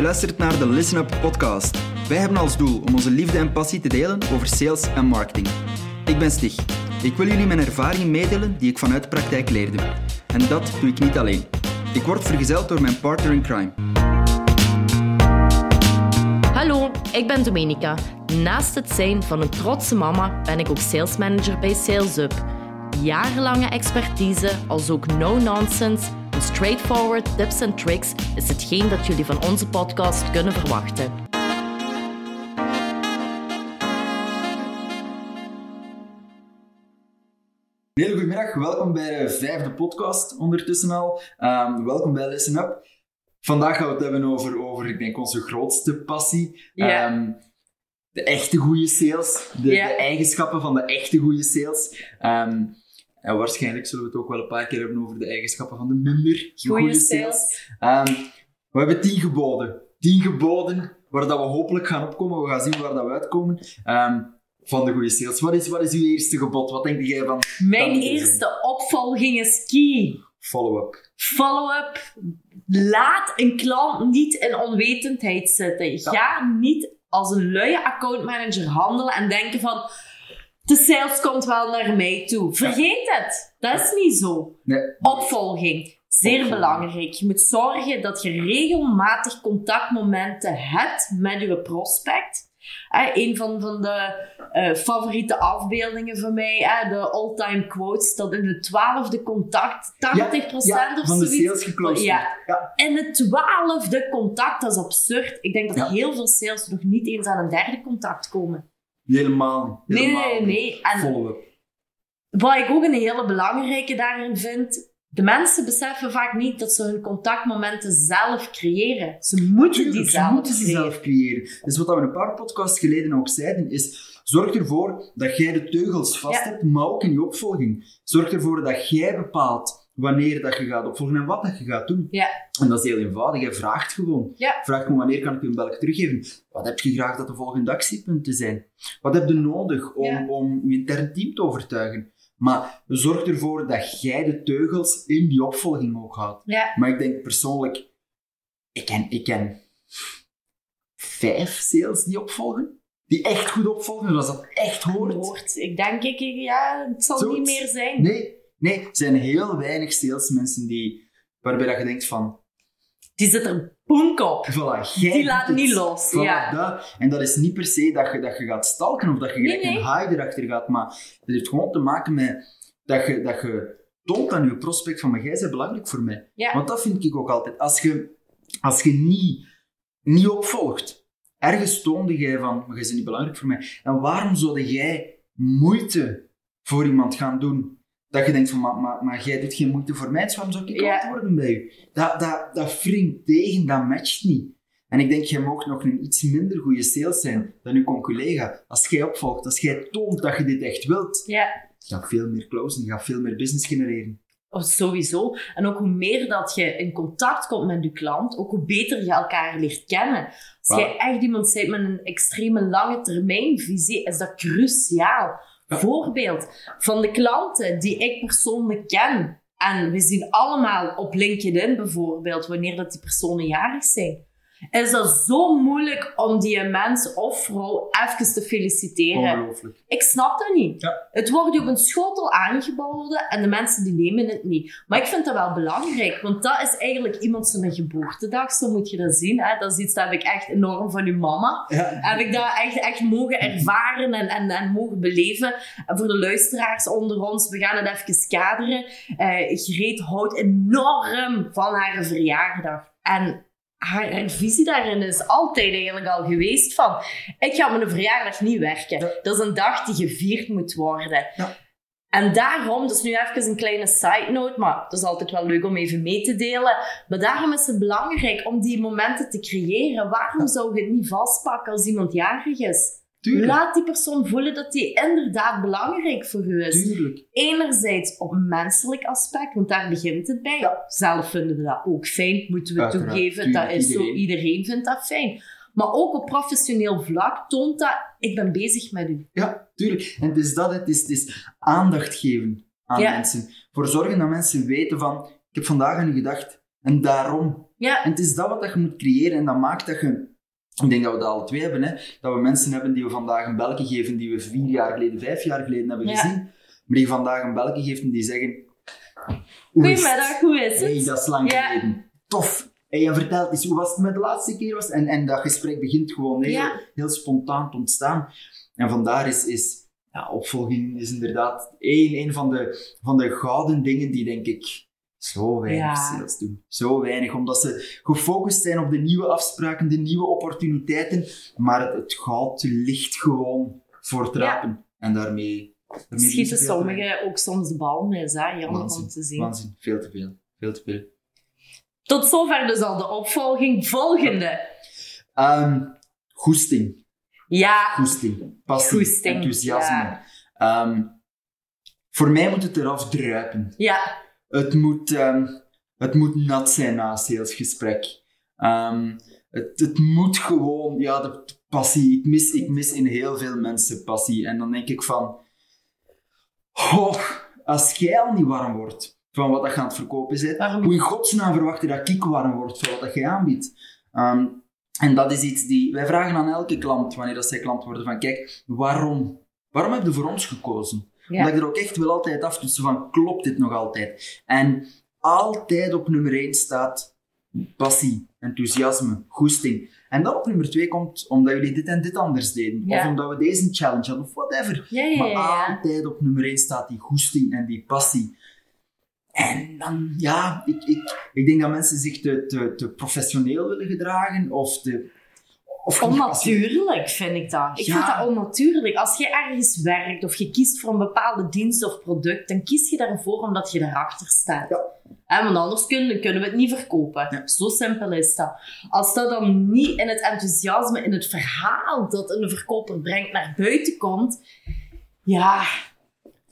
Je luistert naar de Listen Up podcast. Wij hebben als doel om onze liefde en passie te delen over sales en marketing. Ik ben Stig. Ik wil jullie mijn ervaringen meedelen die ik vanuit de praktijk leerde. En dat doe ik niet alleen. Ik word vergezeld door mijn partner in crime. Hallo, ik ben Domenica. Naast het zijn van een trotse mama ben ik ook salesmanager bij SalesUp. Jarenlange expertise als ook no-nonsense en straightforward tips en tricks is hetgeen dat jullie van onze podcast kunnen verwachten. Heel goedemiddag, welkom bij de vijfde podcast ondertussen al. Ehm, welkom bij Listen Up. Vandaag gaan we het hebben over, over ik denk, onze grootste passie. Ehm, de echte goede sales, de eigenschappen van de echte goede sales. Ehm, en waarschijnlijk zullen we het ook wel een paar keer hebben over de eigenschappen van de minder goede sales. Ehm, we hebben tien geboden. Tien geboden waar dat we hopelijk gaan opkomen. We gaan zien waar dat we uitkomen. Ehm, van de goede sales. Wat is, wat is uw eerste gebod? Wat denk jij van Mijn er eerste opvolging is key. follow-up? Follow-up. Laat een klant niet in onwetendheid zitten. Ga niet als een luie accountmanager handelen en denken van... De sales komt wel naar mij toe. Vergeet het. Dat is niet zo. Nee. Opvolging. Zeer Opvolging. belangrijk. Je moet zorgen dat je regelmatig contactmomenten hebt met je prospect. Eh, een van, van de eh, favoriete afbeeldingen van mij, eh, de all-time quotes, dat in het twaalfde contact 80% Ja, of van de zoiets. sales geclosed Ja. ja. In het twaalfde contact, dat is absurd. Ik denk dat heel veel sales nog niet eens aan een derde contact komen. Helemaal niet. Nee, Helemaal nee, nee. En Follow-up. wat ik ook een hele belangrijke daarin vind, de mensen beseffen vaak niet dat ze hun contactmomenten zelf creëren. Ze moeten die ze zelf moeten creëren. zelf creëren. Dus wat we een paar podcasts geleden ook zeiden, is zorg ervoor dat jij de teugels vast Ja. hebt, maar ook in je opvolging. Zorg ervoor dat jij bepaalt wanneer dat je gaat opvolgen en wat dat je gaat doen. Ja. En dat is heel eenvoudig. Je vraagt gewoon. Ja. Vraag me wanneer kan ik je een belk teruggeven. Wat heb je graag dat de volgende actiepunten zijn? Wat heb je nodig om, Ja. om je intern team te overtuigen? Maar zorg ervoor dat jij de teugels in die opvolging ook houdt. Maar ik denk persoonlijk, ik ken, ik ken vijf sales die opvolgen. Die echt goed opvolgen, zoals dat echt hoort. Hoort. Ik denk, ik, ja, het zal niet meer zijn. Nee, nee, er zijn heel weinig salesmensen die, waarbij dat je denkt van, Die zit er bonk op. voilà, Die laat het. niet los, Voilà, ja. dat. En dat is niet per se dat je, dat je gaat stalken of dat je gelijk nee. een high erachter gaat, maar het heeft gewoon te maken met dat je, dat je toont aan je prospect van, maar jij bent belangrijk voor mij. Ja. Want dat vind ik ook altijd. Als je, als je niet, niet opvolgt, ergens toonde jij van, maar jij bent niet belangrijk voor mij. En waarom zou jij moeite voor iemand gaan doen? Dat je denkt van, maar, maar, maar jij doet geen moeite voor mij, dus waarom zou ik Ja. worden bij u? Dat, dat, dat wringt tegen, dat matcht niet. En ik denk, jij mag nog een iets minder goede sales zijn dan uw collega. Als jij opvolgt, als jij toont dat je dit echt wilt, Ja. je gaat veel meer closen, je gaat veel meer business genereren. Of sowieso. En ook hoe meer dat je in contact komt met je klant, ook hoe beter je elkaar leert kennen. Als jij echt iemand bent met een extreme lange termijnvisie, is dat cruciaal. Voorbeeld van de klanten die ik persoonlijk ken. En we zien allemaal op LinkedIn bijvoorbeeld, wanneer dat die personen jarig zijn. Is dat zo moeilijk om die mens of vrouw even te feliciteren? Ongelooflijk. Ik snap dat niet. Ja. Het wordt je op een schotel aangeboden en de mensen die nemen het niet. Maar ik vind dat wel belangrijk, want dat is eigenlijk iemand zijn geboortedag, zo moet je dat zien. Hè? Dat is iets dat heb ik echt enorm van uw mama. Ja. Heb ik dat echt, echt mogen ervaren en, en, en mogen beleven. En voor de luisteraars onder ons, we gaan het even kaderen. Eh Greet houdt enorm van haar verjaardag. En haar, haar visie daarin is altijd eigenlijk al geweest van... Ik ga mijn verjaardag niet werken. Ja. Dat is een dag die gevierd moet worden. Ja. En daarom, is nu even een kleine side note, maar het is altijd wel leuk om even mee te delen. Maar daarom is het belangrijk om die momenten te creëren. Waarom zou je het niet vastpakken als iemand jarig is? Tuurlijk. Laat die persoon voelen dat die inderdaad belangrijk voor u is. Tuurlijk. Enerzijds op menselijk aspect, want daar begint het bij. Ja. Zelf vinden we dat ook fijn, moeten we Uiteraard, toegeven. Dat is zo, iedereen. iedereen vindt dat fijn. Maar ook op professioneel vlak toont dat, ik ben bezig met u. Ja, tuurlijk. En het is dat, het is, het is aandacht geven aan Ja. mensen. Voor zorgen dat mensen weten van, ik heb vandaag aan u gedacht. En daarom. Ja. En het is dat wat dat je moet creëren en dat maakt dat je... Ik denk dat we dat alle twee hebben, hè. Dat we mensen hebben die we vandaag een belke geven die we vier jaar geleden, vijf jaar geleden hebben Ja. gezien. Maar die vandaag een belke geeft en die zeggen... "Hoe is het? Goedemiddag, hoe is Hey, het? dat is lang Ja. geleden. Tof. Hey, en vertel eens, hoe was het met de laatste keer? Was? En, en dat gesprek begint gewoon heel, Ja. heel spontaan te ontstaan. En vandaar is, is ja, opvolging is inderdaad één, één van, de, van de gouden dingen die, denk ik, zo weinig Ja. sales doen. Zo weinig, omdat ze gefocust zijn op de nieuwe afspraken, de nieuwe opportuniteiten. Maar het, het goud ligt gewoon voor Ja. rapen. En daarmee... daarmee Schieten sommigen ook soms de bal mis, hè? Jammer om te zien. Waanzin, veel te veel. Veel te veel. Tot zover dus al de opvolging. Volgende. Ehm, goesting. Ja, Goesting. Passie. Goesting, enthousiasme. ja. Ehm, voor mij moet het eraf druipen. ja, Het moet, ehm, het moet nat zijn na een salesgesprek. Ehm, het, het moet gewoon, ja, de passie. Ik mis, ik mis in heel veel mensen passie. En dan denk ik van, oh, als jij al niet warm wordt van wat dat het verkopen Waarom? hoe in godsnaam verwachten dat ik warm word van wat dat jij aanbiedt? Ehm, en dat is iets die, wij vragen aan elke klant, wanneer dat zij klant worden, van kijk, waarom? Waarom heb je voor ons gekozen? Ja. Omdat ik er ook echt wel altijd aftoetsen van, klopt dit nog altijd? En altijd op nummer 1 staat passie, enthousiasme, goesting. En dan op nummer 2 komt omdat jullie dit en dit anders deden. Ja. Of omdat we deze challenge hadden, of whatever. Ja, Maar altijd op nummer 1 staat die goesting en die passie. En dan, ja, ik, ik, ik denk dat mensen zich te, te, te professioneel willen gedragen of te... Of Onnatuurlijk vind ik dat. Ik Ja. vind dat onnatuurlijk. Als je ergens werkt of je kiest voor een bepaalde dienst of product, dan kies je daarvoor omdat je erachter staat. Ja. Want anders kunnen, kunnen we het niet verkopen. Ja. Zo simpel is dat. Als dat dan niet in het enthousiasme, in het verhaal dat een verkoper brengt naar buiten komt, ja,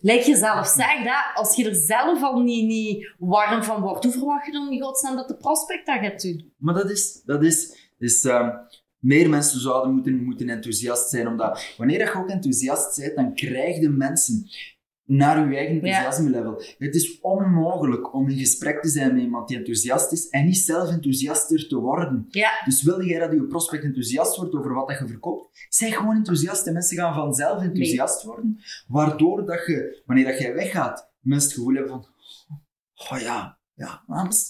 lijkt je zelf zegt, hè, als je er zelf al niet, niet warm van wordt, hoe verwacht je dan in godsnaam dat de prospect dat gaat doen? Maar dat is, dat is, dus, ehm, meer mensen zouden moeten, moeten enthousiast zijn, omdat wanneer je ook enthousiast bent, dan krijg je mensen naar je eigen enthousiasme level. Het is onmogelijk om in gesprek te zijn met iemand die enthousiast is en niet zelf enthousiaster te worden. Ja, Dus wil jij dat je prospect enthousiast wordt over wat dat je verkoopt, zeg gewoon enthousiast en mensen gaan vanzelf enthousiast worden, waardoor dat je, wanneer dat jij weggaat, mensen het gevoel hebben van, oh ja, ja,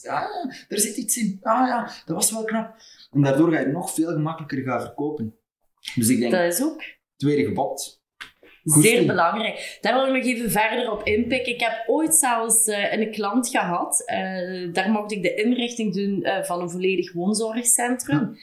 ja, er zit iets in, ah ja, dat was wel knap. En daardoor ga je nog veel gemakkelijker gaan verkopen. Dus ik denk, dat is ook tweede gebod. Zeer belangrijk. Daar wil ik nog even verder op inpikken. Ik heb ooit zelfs eh, een klant gehad. eh, daar mocht ik de inrichting doen eh, van een volledig woonzorgcentrum.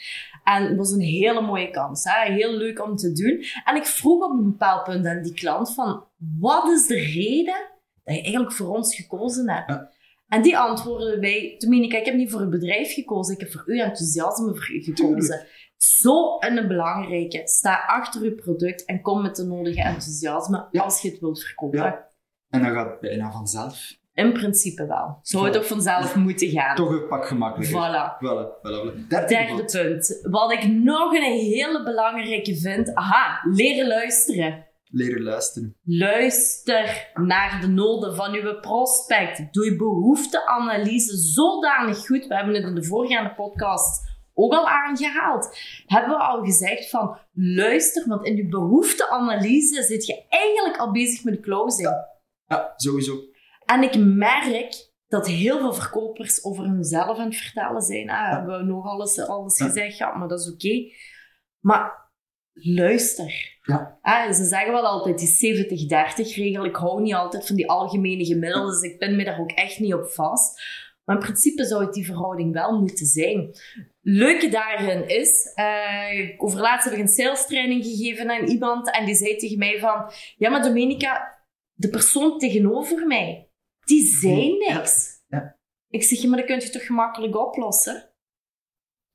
En het was een hele mooie kans. Hè? Heel leuk om te doen. En ik vroeg op een bepaald punt aan die klant van... Wat is de reden dat je eigenlijk voor ons gekozen hebt? Ja. En die antwoordde bij... Dominica, ik heb niet voor een bedrijf gekozen. Ik heb voor uw enthousiasme voor u gekozen. Zo een belangrijke. Sta achter uw product en kom met de nodige enthousiasme Ja. als je het wilt verkopen. Ja. En dan gaat het bijna vanzelf. In principe wel. Zou het ook vanzelf moeten gaan. Toch een pak gemakkelijker. Voilà. Voilà, voilà. Derde Derde gebod. punt. Wat ik nog een hele belangrijke vind. Aha, leren luisteren. Leren luisteren. Luister naar de noden van uw prospect. Doe je behoefteanalyse zodanig goed. We hebben het in de voorgaande podcast ook al aangehaald. Hebben we al gezegd van luister, want in je behoefteanalyse zit je eigenlijk al bezig met de closing. Ja, sowieso. En ik merk dat heel veel verkopers over hunzelf aan het vertellen zijn. Ah, hebben we nog alles, alles Ja. gezegd, ja, maar dat is oké. Maar luister. Ja. Ah, ze zeggen wel altijd die 70-30 regel. Ik hou niet altijd van die algemene gemiddelden, dus ik ben me daar ook echt niet op vast. Maar in principe zou het die verhouding wel moeten zijn. Leuke daarin is, eh over laatst heb ik een sales training gegeven aan iemand en die zei tegen mij van, ja maar Dominica, de persoon tegenover mij, die zei Ja. niks. Ja. Ik zeg, ja, maar dat kun je toch gemakkelijk oplossen?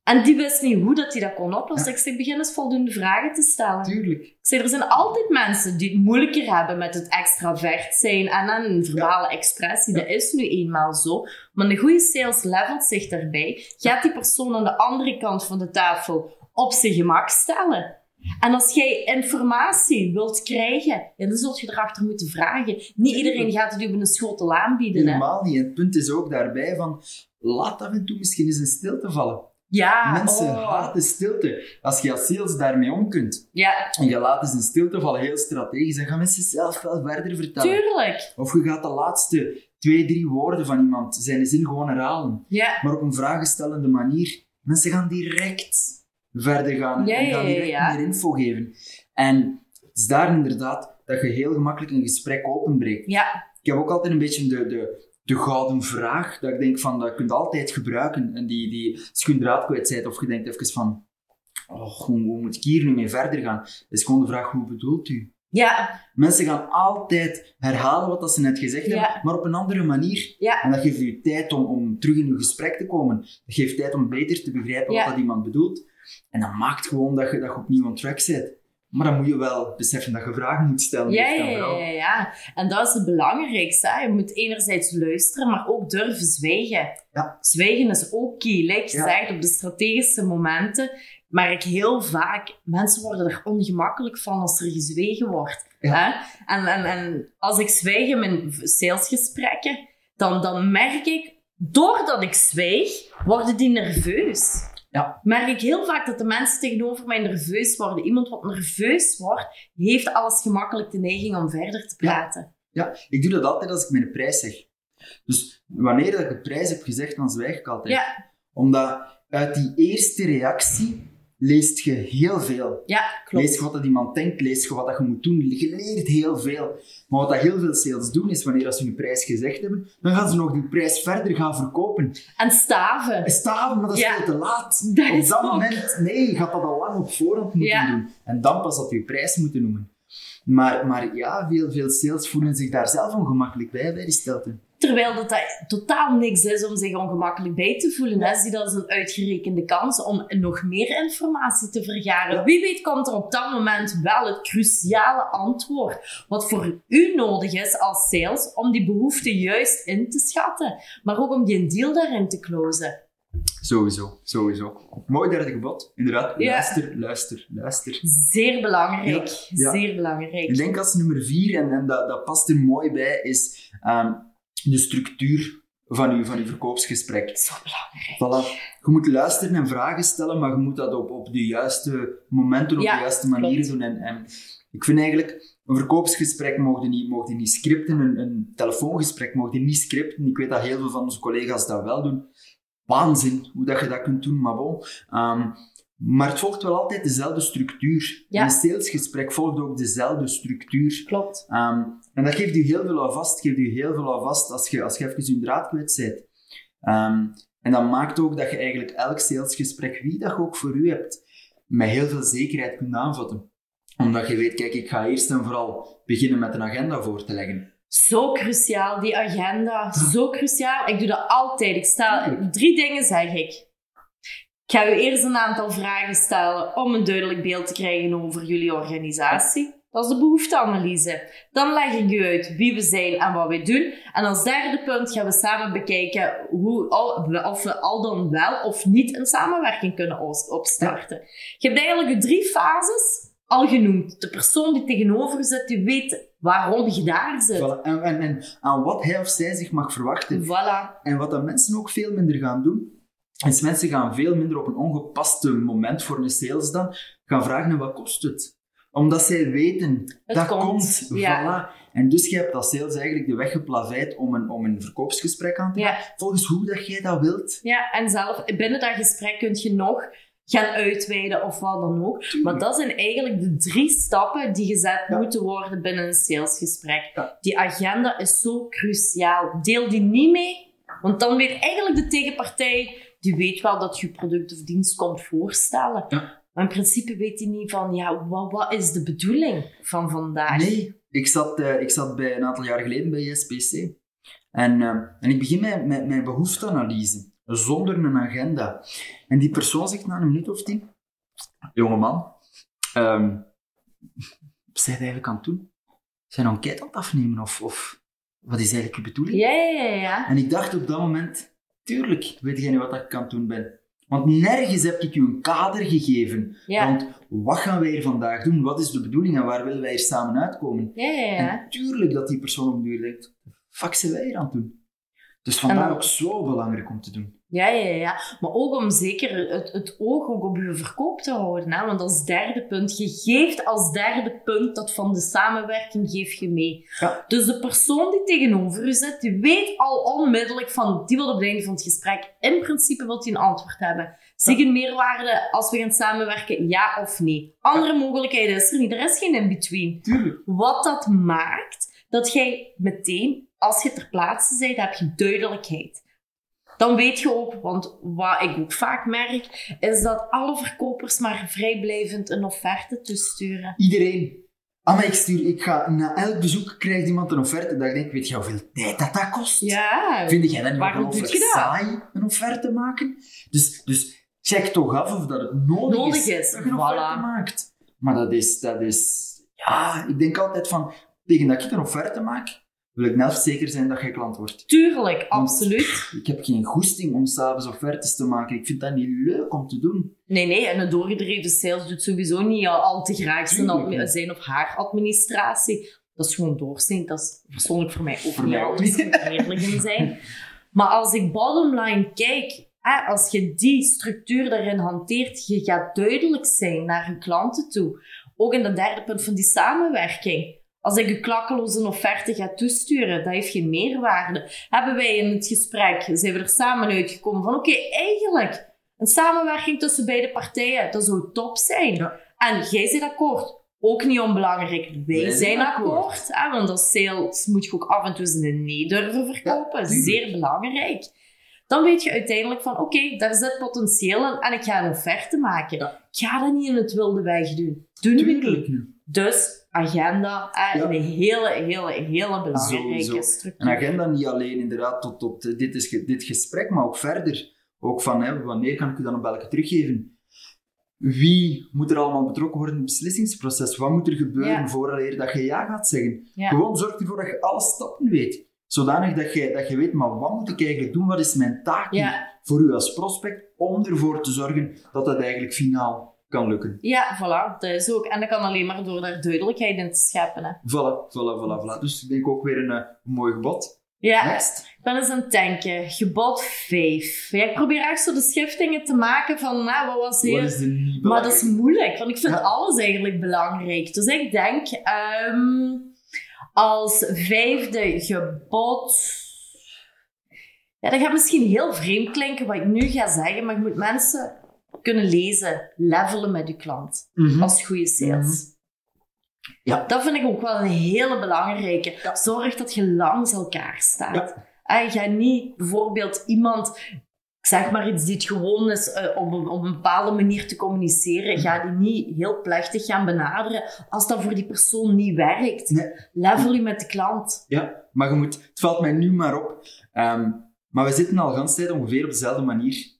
En die wist niet hoe dat hij dat kon oplossen. Ja. Ik zeg, begin eens voldoende vragen te stellen. Tuurlijk. Ik zeg, er zijn altijd mensen die het moeilijker hebben met het extravert zijn en een verbale expressie. Dat is nu eenmaal zo. Maar een goede sales levelt zich daarbij. Gaat die persoon aan de andere kant van de tafel op zijn gemak stellen. En als jij informatie wilt krijgen, dan zult je erachter moeten vragen. Niet iedereen gaat het u op een schotel aanbieden. Hè? Helemaal niet. Het punt is ook daarbij van, laat af en toe misschien eens in stilte vallen. Ja, Mensen oh. haten stilte. Als je als sales daarmee om kunt, Ja, en je laat eens in stilte vallen, heel strategisch, dan gaan mensen zelf wel verder vertellen. tuurlijk. Of je gaat de laatste twee, drie woorden van iemand zijn zin gewoon herhalen. Ja, Maar op een vragenstellende manier. Mensen gaan direct verder gaan Ja, en gaan direct meer info geven. En het is daar inderdaad dat je heel gemakkelijk een gesprek openbreekt. ja, Ik heb ook altijd een beetje de, de, de gouden vraag, dat ik denk van, dat kun je altijd gebruiken. En die, die, een draad kwijt bent, of je denkt even van, oh, hoe, hoe moet ik hier nu mee verder gaan? Is gewoon de vraag, hoe bedoelt u? ja, Mensen gaan altijd herhalen wat dat ze net gezegd Ja. hebben, maar op een andere manier. ja, En dat geeft je tijd om, om terug in je gesprek te komen. Dat geeft tijd om beter te begrijpen Ja. wat dat iemand bedoelt. En dat maakt gewoon dat je, dat je opnieuw on track zit. Maar dan moet je wel beseffen dat je vragen moet stellen. ja, ja, ja, ja. En dat is het belangrijkste. Hè. Je moet enerzijds luisteren, maar ook durven zwijgen. Ja. Zwijgen is ook key. Like je Ja. zegt, op de strategische momenten merk ik heel vaak, mensen worden er ongemakkelijk van als er gezwegen wordt. Ja. Hè? En, en, en als ik zwijg in mijn salesgesprekken, dan, dan merk ik, doordat ik zwijg, worden die nerveus. Ja. Merk ik heel vaak dat de mensen tegenover mij nerveus worden. Iemand wat nerveus wordt, heeft alles gemakkelijk de neiging om verder te praten. Ja, ik doe dat altijd als ik mijn prijs zeg. Dus wanneer dat ik de prijs heb gezegd, dan zwijg ik altijd. Ja. Omdat uit die eerste reactie leest je heel veel. Ja, Lees klopt. je wat dat iemand denkt, lees je wat dat je moet doen. Je leert heel veel. Maar wat dat heel veel sales doen, is wanneer ze hun prijs gezegd hebben, dan gaan ze nog die prijs verder gaan verkopen. En staven. Staven, maar dat is Ja. veel te laat. Dat op dat moment, nee, je gaat dat al lang op voorhand moeten Ja. doen. En dan pas dat je prijs moeten noemen. Maar, maar ja, veel, veel sales voelen zich daar zelf ongemakkelijk bij, bij die stilte. Terwijl dat, dat totaal niks is om zich ongemakkelijk bij te voelen. Hè? Zie dat als een uitgerekende kans om nog meer informatie te vergaren. Ja. Wie weet komt er op dat moment wel het cruciale antwoord. Wat voor u nodig is als sales om die behoefte juist in te schatten. Maar ook om die een deal daarin te closen. Sowieso, sowieso. Mooi derde gebod. Inderdaad, Ja. luister, luister, luister. Zeer belangrijk. Ja, ja. Zeer belangrijk. Ik denk als nummer vier, en, en dat, dat past er mooi bij, is ehm, de structuur van je, van uw verkoopsgesprek. Zo belangrijk. Voilà. Je moet luisteren en vragen stellen, maar je moet dat op, op de juiste momenten, op Ja, de juiste manier doen. En, en ik vind eigenlijk, een verkoopsgesprek mogen niet, mogen niet scripten, een, een telefoongesprek mogen niet scripten. Ik weet dat heel veel van onze collega's dat wel doen. Waanzin, hoe dat je dat kunt doen, maar bon. Ehm, maar het volgt wel altijd dezelfde structuur. Ja. Een salesgesprek volgt ook dezelfde structuur. Klopt. Ehm, en dat geeft u heel veel alvast, geeft u heel veel alvast als je, als je even je draad kwijt bent. Ehm, en dat maakt ook dat je eigenlijk elk salesgesprek, wie dat je ook voor u hebt, met heel veel zekerheid kunt aanvatten. Omdat je weet, kijk, ik ga eerst en vooral beginnen met een agenda voor te leggen. Zo cruciaal, die agenda. Zo cruciaal. Ik doe dat altijd. Ik Tuurlijk. drie dingen, zeg ik. Ik ga u eerst een aantal vragen stellen om een duidelijk beeld te krijgen over jullie organisatie. Dat is de behoefteanalyse. Dan leg ik u uit wie we zijn en wat we doen. En als derde punt gaan we samen bekijken hoe, of we al dan wel of niet een samenwerking kunnen opstarten. Je hebt eigenlijk drie fases al genoemd. De persoon die tegenover zit, die weet waarom je daar zit. Voilà. En, en, en aan wat hij of zij zich mag verwachten. Voilà. En wat dat mensen ook veel minder gaan doen, is mensen gaan veel minder op een ongepaste moment voor een sales dan gaan vragen en wat kost het? Omdat zij weten, Het dat komt, komt. ja. Voilà. En dus je hebt als sales eigenlijk de weg geplaveid om een, om een verkoopsgesprek aan te gaan. Ja. Volgens hoe dat jij dat wilt. Ja, en zelf binnen dat gesprek kun je nog gaan uitweiden of wat dan ook. Maar dat zijn eigenlijk de drie stappen die gezet Ja. moeten worden binnen een salesgesprek. Ja. Die agenda is zo cruciaal. Deel die niet mee, want dan weet eigenlijk de tegenpartij, die weet wel dat je product of dienst komt voorstellen. Ja. Maar in principe weet hij niet van, ja, wat, wat is de bedoeling van vandaag? Nee, ik zat, eh, ik zat bij, een aantal jaar geleden bij SPC. En, eh, en ik begin met, met mijn behoefteanalyse, zonder een agenda. En die persoon zegt na een minuut of tien, jongeman, ehm wat zijn eigenlijk aan het doen? Zijn enquête aan het afnemen? Of, of wat is eigenlijk je bedoeling? Ja, ja, ja. En ik dacht op dat moment, tuurlijk weet jij niet wat ik aan het doen ben. Want nergens heb ik u een kader gegeven. Ja. Want wat gaan wij hier vandaag doen? Wat is de bedoeling en waar willen wij hier samen uitkomen? Ja, ja, ja. En tuurlijk dat die persoon op de duur denkt, fuck zijn wij hier aan het doen? Dus vandaar ook zo belangrijk om te doen. Ja, ja, ja. Maar ook om zeker het, het oog ook op je verkoop te houden. Hè? Want als derde punt, je geeft als derde punt dat van de samenwerking geef je mee. Ja. Dus de persoon die tegenover je zit, die weet al onmiddellijk van, die wil op het einde van het gesprek, in principe wil hij een antwoord hebben. Zie je een meerwaarde als we gaan samenwerken, ja of nee? Andere mogelijkheden is er niet. Er is geen in-between. Tuurlijk. Wat dat maakt, dat jij meteen, als je ter plaatse bent, heb je duidelijkheid. Dan weet je ook, want wat ik ook vaak merk, is dat alle verkopers maar vrijblijvend een offerte toesturen. Iedereen. Ah, maar ik stuur, ik ga, na elk bezoek krijgt iemand een offerte. Dat ik denk, weet je hoeveel tijd dat dat kost? Ja, Vind jij dat niet Waarom doe je dat? saai, een offerte maken? Dus, dus check toch af of dat het nodig, Nodig is, dat je een offerte voilà. maakt. Maar dat is, dat is... Ja, ik denk altijd van, tegen dat ik een offerte maak, wil ik zelf zeker zijn dat jij klant wordt. tuurlijk, absoluut. Ik heb geen goesting om s'avonds offertes te maken. Ik vind dat niet leuk om te doen. Nee, nee, en een doorgedreven sales doet sowieso niet al, te graag zijn, zijn of haar administratie. Dat is gewoon doorsnee. Dat is persoonlijk voor mij ook Voor niet ik eerlijk in zijn. Maar als ik bottomline kijk, hè, als je die structuur daarin hanteert, je gaat duidelijk zijn naar je klanten toe. Ook in de derde punt van die samenwerking. Als ik een offerte ga toesturen, dat heeft geen meerwaarde. Hebben wij in het gesprek, zijn we er samen uitgekomen van, oké, eigenlijk, een samenwerking tussen beide partijen, dat zou top zijn. Ja. En jij zit akkoord. Ook niet onbelangrijk. Wij, Wij zijn akkoord. akkoord. hè, want als sales moet je ook af en toe eens een nee durven verkopen. Ja. Zeer belangrijk. Dan weet je uiteindelijk van, oké, daar zit potentieel in en ik ga een offerte maken. Ja. Ik ga dat niet in het wilde weg doen. We niet. Dus agenda, eh, Ja. een hele, hele, hele belangrijke Sowieso. structuur. Een agenda niet alleen inderdaad tot op de- dit, is dit gesprek, maar ook verder. Ook van, hè, wanneer kan ik u dan een belletje teruggeven? Wie moet er allemaal betrokken worden in het beslissingsproces? Wat moet er gebeuren Ja. vooraleer dat je ja gaat zeggen? Ja. Gewoon zorg ervoor dat je alle stappen weet. Zodanig dat je, dat je weet, maar wat moet ik eigenlijk doen? Wat is mijn taak hier Ja. voor u als prospect? Om ervoor te zorgen dat dat eigenlijk finaal kan lukken. Ja, voilà, dat is ook. En dat kan alleen maar door daar duidelijkheid in te scheppen. Hè. Voilà, voilà, voilà, voilà. Dus ik denk ook weer een eh, mooi gebod. Ja, Next. ik ben eens aan het denken. Gebod 5. Ja, ik probeer echt zo de schiftingen te maken van, nou, wat was heel... Wat is Maar dat is moeilijk, want ik vind Ja. alles eigenlijk belangrijk. Dus ik denk, ehm, als vijfde gebod... Ja, dat gaat misschien heel vreemd klinken wat ik nu ga zeggen, maar je moet mensen kunnen lezen, levelen met je klant. Mhm. Als goede sales. Ja. Dat vind ik ook wel een hele belangrijke. Zorg dat je langs elkaar staat. Ja. En ga niet bijvoorbeeld iemand, zeg maar iets die het gewoon is eh, om op een bepaalde manier te communiceren, ga die niet heel plechtig gaan benaderen als dat voor die persoon niet werkt. Nee. Level je met de klant. Ja, maar je moet, het valt mij nu maar op. Ehm, maar we zitten al gans tijd ongeveer op dezelfde manier.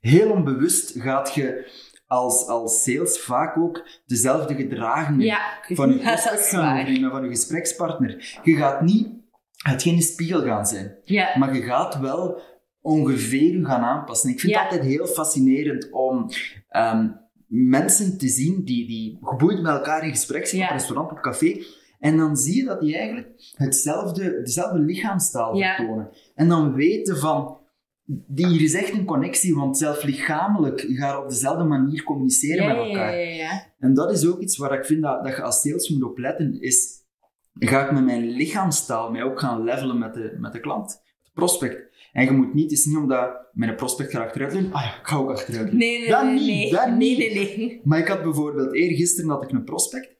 Heel onbewust gaat je als, als sales vaak ook dezelfde gedragingen Ja, van je ja, overnemen, van je gesprekspartner. Je gaat niet het geen spiegel gaan zijn, Ja, maar je gaat wel ongeveer je gaan aanpassen. Ik vind het altijd heel fascinerend om ehm, mensen te zien die, die geboeid met elkaar in gesprek zijn, op restaurant, op café, en dan zie je dat die eigenlijk hetzelfde, dezelfde lichaamstaal vertonen. En dan weten van, die, hier is echt een connectie, want zelf lichamelijk ga je op dezelfde manier communiceren ja, met elkaar. ja, ja. En dat is ook iets waar ik vind dat, dat je als sales moet opletten, is ga ik met mijn lichaamstaal mij ook gaan levelen met de, met de klant, de prospect. En je moet niet, het is niet omdat mijn prospect gaat achteruit doen, ah ja, ik ga ook achteruit doen. Nee, nee, Dat nee, niet, nee. dat nee, niet. nee, nee. Maar ik had bijvoorbeeld, eergisteren had ik een prospect.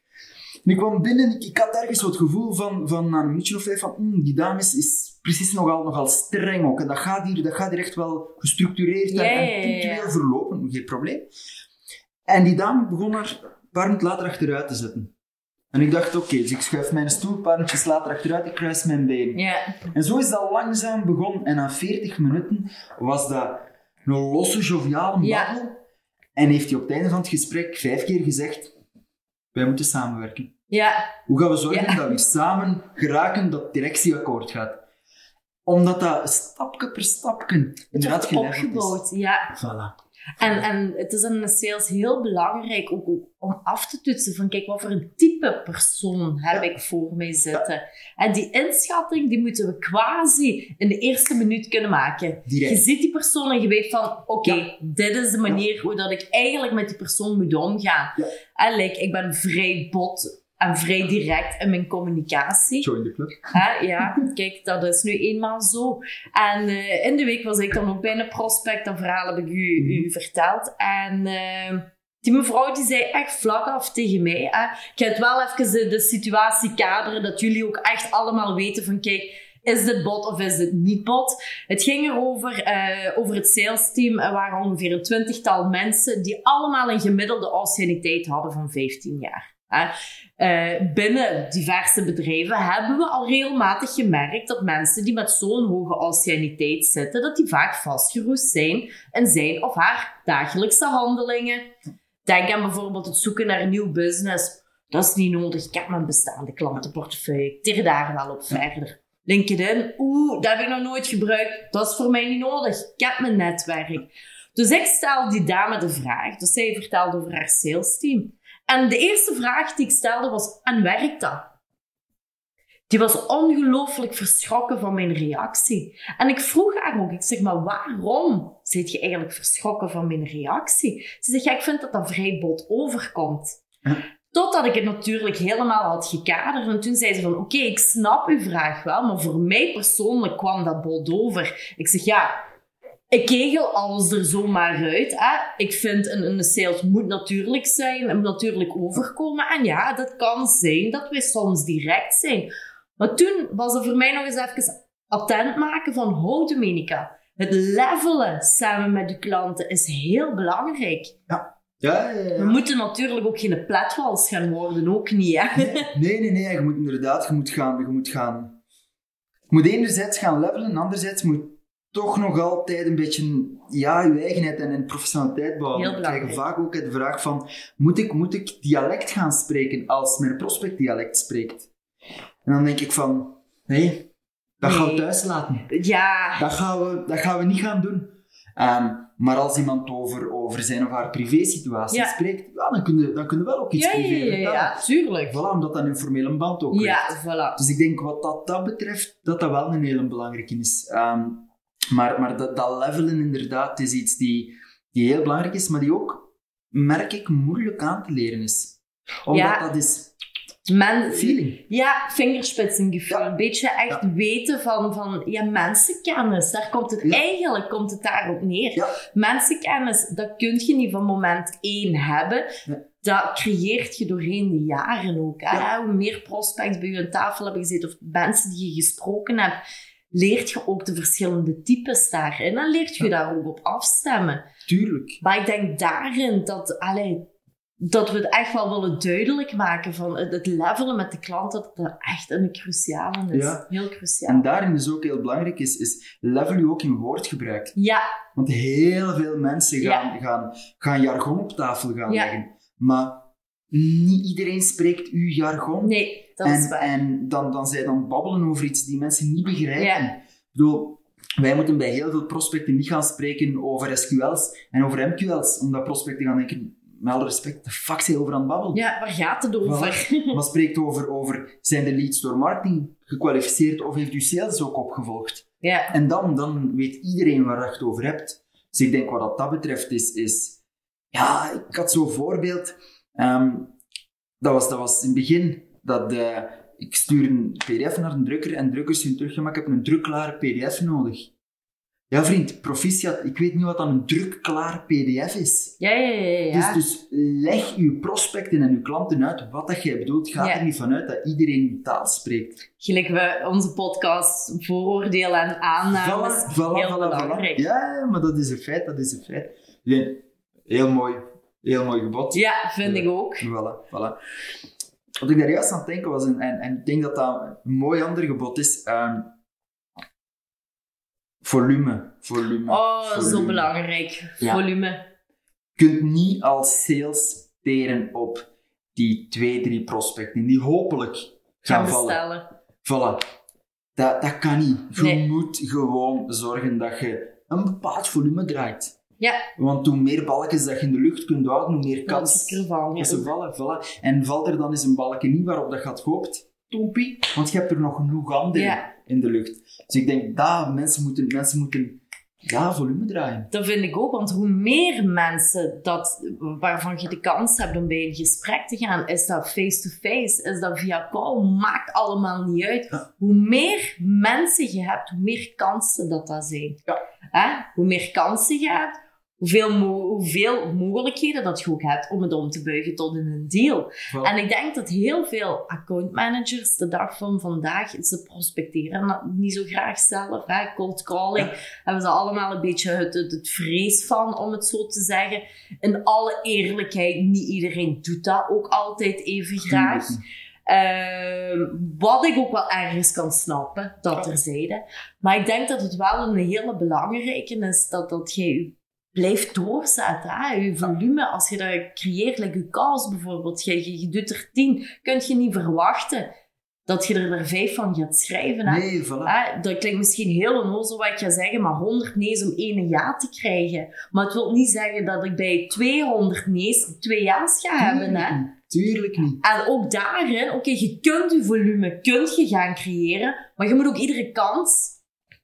En ik kwam binnen en ik had ergens het gevoel van, van na een minuutje of vijf van, "Hmm, die dame is, is precies nogal, nogal streng ook. En dat gaat, hier, dat gaat hier echt wel gestructureerd en, ja. punctueel verlopen, geen probleem. En die dame begon haar een paar minuten later achteruit te zetten. En ik dacht, oké, dus ik schuif mijn stoel een paar minuutjes later achteruit, ik kruis mijn been. Ja, En zo is dat langzaam begonnen. En na 40 minuten was dat een losse, joviale babbel. En heeft hij op het einde van het gesprek vijf keer gezegd, wij moeten samenwerken. ja, Hoe gaan we zorgen Ja. dat we samen geraken dat het directieakkoord gaat? Omdat dat stapje per stapje Het inderdaad wordt geleveld opgebouwd, ja. is. Voilà. En, en het is in de sales heel belangrijk ook, ook om af te toetsen van kijk, wat voor een type persoon heb ik voor mij zitten. En die inschatting, die moeten we quasi in de eerste minuut kunnen maken. Direct. Je ziet die persoon en je weet van, oké, Ja. dit is de manier hoe dat ik eigenlijk met die persoon moet omgaan. Ja. En like, ik ben vrij bot en vrij direct in mijn communicatie. Join the club. Hè, ja, kijk, dat is nu eenmaal zo. En eh, in de week was ik dan ook bij een prospect, dat verhaal heb ik u, u verteld. En eh, die mevrouw die zei echt vlak af tegen mij. Hè, ik ga het wel even de, de situatie kaderen, dat jullie ook echt allemaal weten van kijk, is dit bot of is dit niet bot? Het ging erover, eh over het sales team. Er waren ongeveer een twintigtal mensen die allemaal een gemiddelde anciëniteit hadden van 15 jaar. Eh, binnen diverse bedrijven hebben we al regelmatig gemerkt dat mensen die met zo'n hoge anciëniteit zitten, dat die vaak vastgeroest zijn in zijn of haar dagelijkse handelingen. Denk aan bijvoorbeeld het zoeken naar een nieuw business. Dat is niet nodig. Ik heb mijn bestaande klantenportefeuille. Ik tir daar wel op verder. LinkedIn, oeh, dat heb ik nog nooit gebruikt. Dat is voor mij niet nodig. Ik heb mijn netwerk. Dus ik stel die dame de vraag. Dus zij vertelde over haar sales team. En de eerste vraag die ik stelde was, en werkt dat? Die was ongelooflijk verschrokken van mijn reactie. En ik vroeg haar ook, ik zeg, maar waarom zit je eigenlijk verschrokken van mijn reactie? Ze zegt, ik vind dat dat vrij bot overkomt. Totdat ik het natuurlijk helemaal had gekaderd. En toen zei ze van, oké, ik snap uw vraag wel, maar voor mij persoonlijk kwam dat bot over. Ik zeg, ja, ik kegel alles er zomaar uit. Hè. Ik vind een, een sales moet natuurlijk zijn, en natuurlijk overkomen. En ja, dat kan zijn dat we soms direct zijn. Maar toen was er voor mij nog eens even attent maken van, ho Dominica, het levelen samen met de klanten is heel belangrijk. Ja, ja, ja. We moeten natuurlijk ook geen pletwals gaan worden, ook niet. Hè? Nee, nee, nee. Je moet inderdaad, je moet gaan, je moet gaan... Je moet enerzijds gaan levelen, anderzijds moet toch nog altijd een beetje, ja, je eigenheid en, en professionaliteit bouwen. Heel We krijgen vaak ook de vraag van, moet ik, moet ik dialect gaan spreken als mijn prospect dialect spreekt? En dan denk ik van, nee, dat gaan we Nee. thuis laten. Ja, Dat gaan we, dat gaan we niet gaan doen. Ehm, maar als iemand over, over zijn of haar privésituatie Ja. spreekt, ja, dan kun je, dan kun je wel ook iets ja, ja, privé ja, ja, ja, tuurlijk. Voilà, omdat dat een formele band ook Ja, heeft. voilà. Dus ik denk wat dat, dat betreft, dat dat wel een hele belangrijke is. Ehm, maar maar dat, dat levelen inderdaad is iets die, die heel belangrijk is, maar die ook, merk ik, moeilijk aan te leren is. Omdat dat is Men, feeling. Ja, vingerspitsengevoel. Ja. Een beetje echt weten van, van ja, mensenkennis. Daar komt het, Ja. Eigenlijk komt het daarop neer. Mensenkennis, dat kun je niet van moment één hebben. Dat creëert je doorheen de jaren ook. Hè? Hoe meer prospects bij je aan tafel hebben gezeten of mensen die je gesproken hebt, leert je ook de verschillende types daarin. En leert je daar ook op afstemmen. Tuurlijk. Maar ik denk daarin dat, allee, dat we het echt wel willen duidelijk maken van het, het levelen met de klant, dat dat echt een cruciale is. Ja. Heel cruciaal. En daarin is ook heel belangrijk, is, is level je ook in woordgebruik. Ja, Want heel veel mensen Ja. gaan, gaan, gaan jargon op tafel gaan Ja. leggen. Maar niet iedereen spreekt uw jargon. nee, dat is en, waar. en dan, dan zij dan babbelen over iets die mensen niet begrijpen. Ik bedoel, wij moeten bij heel veel prospecten niet gaan spreken over SQL's en over MQL's, omdat prospecten gaan denken, met alle respect, de fuck zijn over aan het babbelen. ja, waar gaat het over? Maar spreekt over, over, zijn de leads door marketing gekwalificeerd of heeft u sales ook opgevolgd? ja, En dan, dan weet iedereen waar je het over hebt. Dus ik denk wat dat, dat betreft is, is... Ja, ik had zo'n voorbeeld. Ehm, dat, was, dat was in het begin dat eh, ik stuur een pdf naar een drukker en de drukker stuurt terug, maar ik heb een drukklare pdf nodig. Ja vriend, proficiat, ik weet niet wat dan een drukklare pdf is. ja, ja, ja. ja. Dus, dus leg uw prospecten en uw klanten uit wat dat jij bedoelt. Ga Ja. er niet vanuit dat iedereen uw taal spreekt. Gelijk we onze podcast vooroordelen en aannames. Voilà, voilà, heel voilà, belangrijk. voilà. Ja, maar dat is een feit, dat is een feit. Nee, heel mooi, heel mooi gebod. Ja, vind ik ook. Voilà, voilà. Wat ik daar juist aan het denken was, en, en, en ik denk dat dat een mooi ander gebod is, ehm, volume, volume. Oh, zo belangrijk. Ja. Volume. Je kunt niet als sales teren op die twee, drie prospecten die hopelijk gaan Gaan vallen. Voilà. Dat, dat kan niet. Je Nee. moet gewoon zorgen dat je een bepaald volume draait. Ja. Want hoe meer balkjes dat je in de lucht kunt houden, hoe meer kans dat ze vallen. Voilà. En valt er dan eens een balkje niet waarop dat je had gehoopt, tompie. Want je hebt er nog genoeg anderen Ja. in de lucht. Dus ik denk dat mensen moeten, mensen moeten ja, volume draaien. Dat vind ik ook, want hoe meer mensen dat, waarvan je de kans hebt om bij een gesprek te gaan, is dat face-to-face, is dat via call, maakt allemaal niet uit. Ja. Hoe meer mensen je hebt, hoe meer kansen dat dat zijn. Ja. Hè? Hoe meer kansen je hebt, hoeveel, mo- hoeveel mogelijkheden dat je ook hebt om het om te buigen tot in een deal. En ik denk dat heel veel accountmanagers de dag van vandaag, ze prospecteren dat niet zo graag zelf. Hè? Cold calling, hebben ze allemaal een beetje het, het, het vrees van, om het zo te zeggen. In alle eerlijkheid, niet iedereen doet dat ook altijd even graag. Ehm, wat ik ook wel ergens kan snappen, dat Ja. terzijde. Maar ik denk dat het wel een hele belangrijke is dat, dat je je blijft doorzetten. Hè? Je volume, als je dat creëert, like je calls bijvoorbeeld, je, je, doet er tien, kun je niet verwachten dat je er, er vijf van gaat schrijven. Hè? Nee, voilà. Hè, dat klinkt misschien heel onnozel wat ik ga zeggen, maar 100 nee's om één ja te krijgen. Maar het wil niet zeggen dat ik bij 200 nee's twee ja's ga hebben. Hè? Tuurlijk niet. En ook daarin, oké, je kunt je volume kunt je gaan creëren, maar je moet ook iedere kans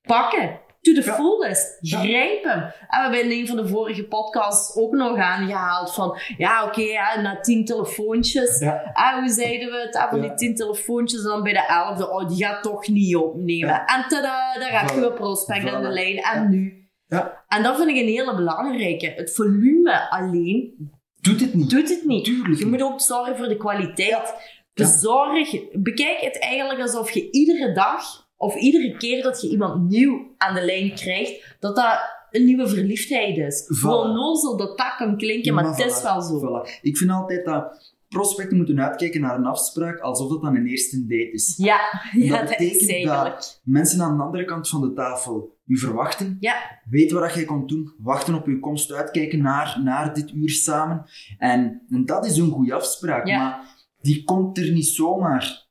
pakken. To the Ja. fullest. Grijp hem. En we hebben in een van de vorige podcasts ook nog aangehaald van, ja, oké, ja, na tien telefoontjes. Ah, hoe zeiden we het? Ah, van die tien telefoontjes en dan bij de elfde, oh, die gaat toch niet opnemen. En tada, daar heb je een prospect aan de lijn. En nu? Ja. En dat vind ik een hele belangrijke. Het volume alleen Doet het niet. doet het niet. Tuurlijk Je moet ook zorgen voor de kwaliteit. Ja. Bezorg, bekijk het eigenlijk alsof je iedere dag of iedere keer dat je iemand nieuw aan de lijn krijgt, dat dat een nieuwe verliefdheid is. Voilà. Hoe onnozel dat dat kan klinken, maar, het is voilà, wel zo. voilà. Ik vind altijd dat prospecten moeten uitkijken naar een afspraak alsof dat dan een eerste date is. Ja, ja dat dat, is betekent dat mensen aan de andere kant van de tafel u verwachten, Ja, weten wat jij komt doen, wachten op uw komst, uitkijken naar, naar dit uur samen. En, en dat is een goede afspraak, Ja. maar die komt er niet zomaar.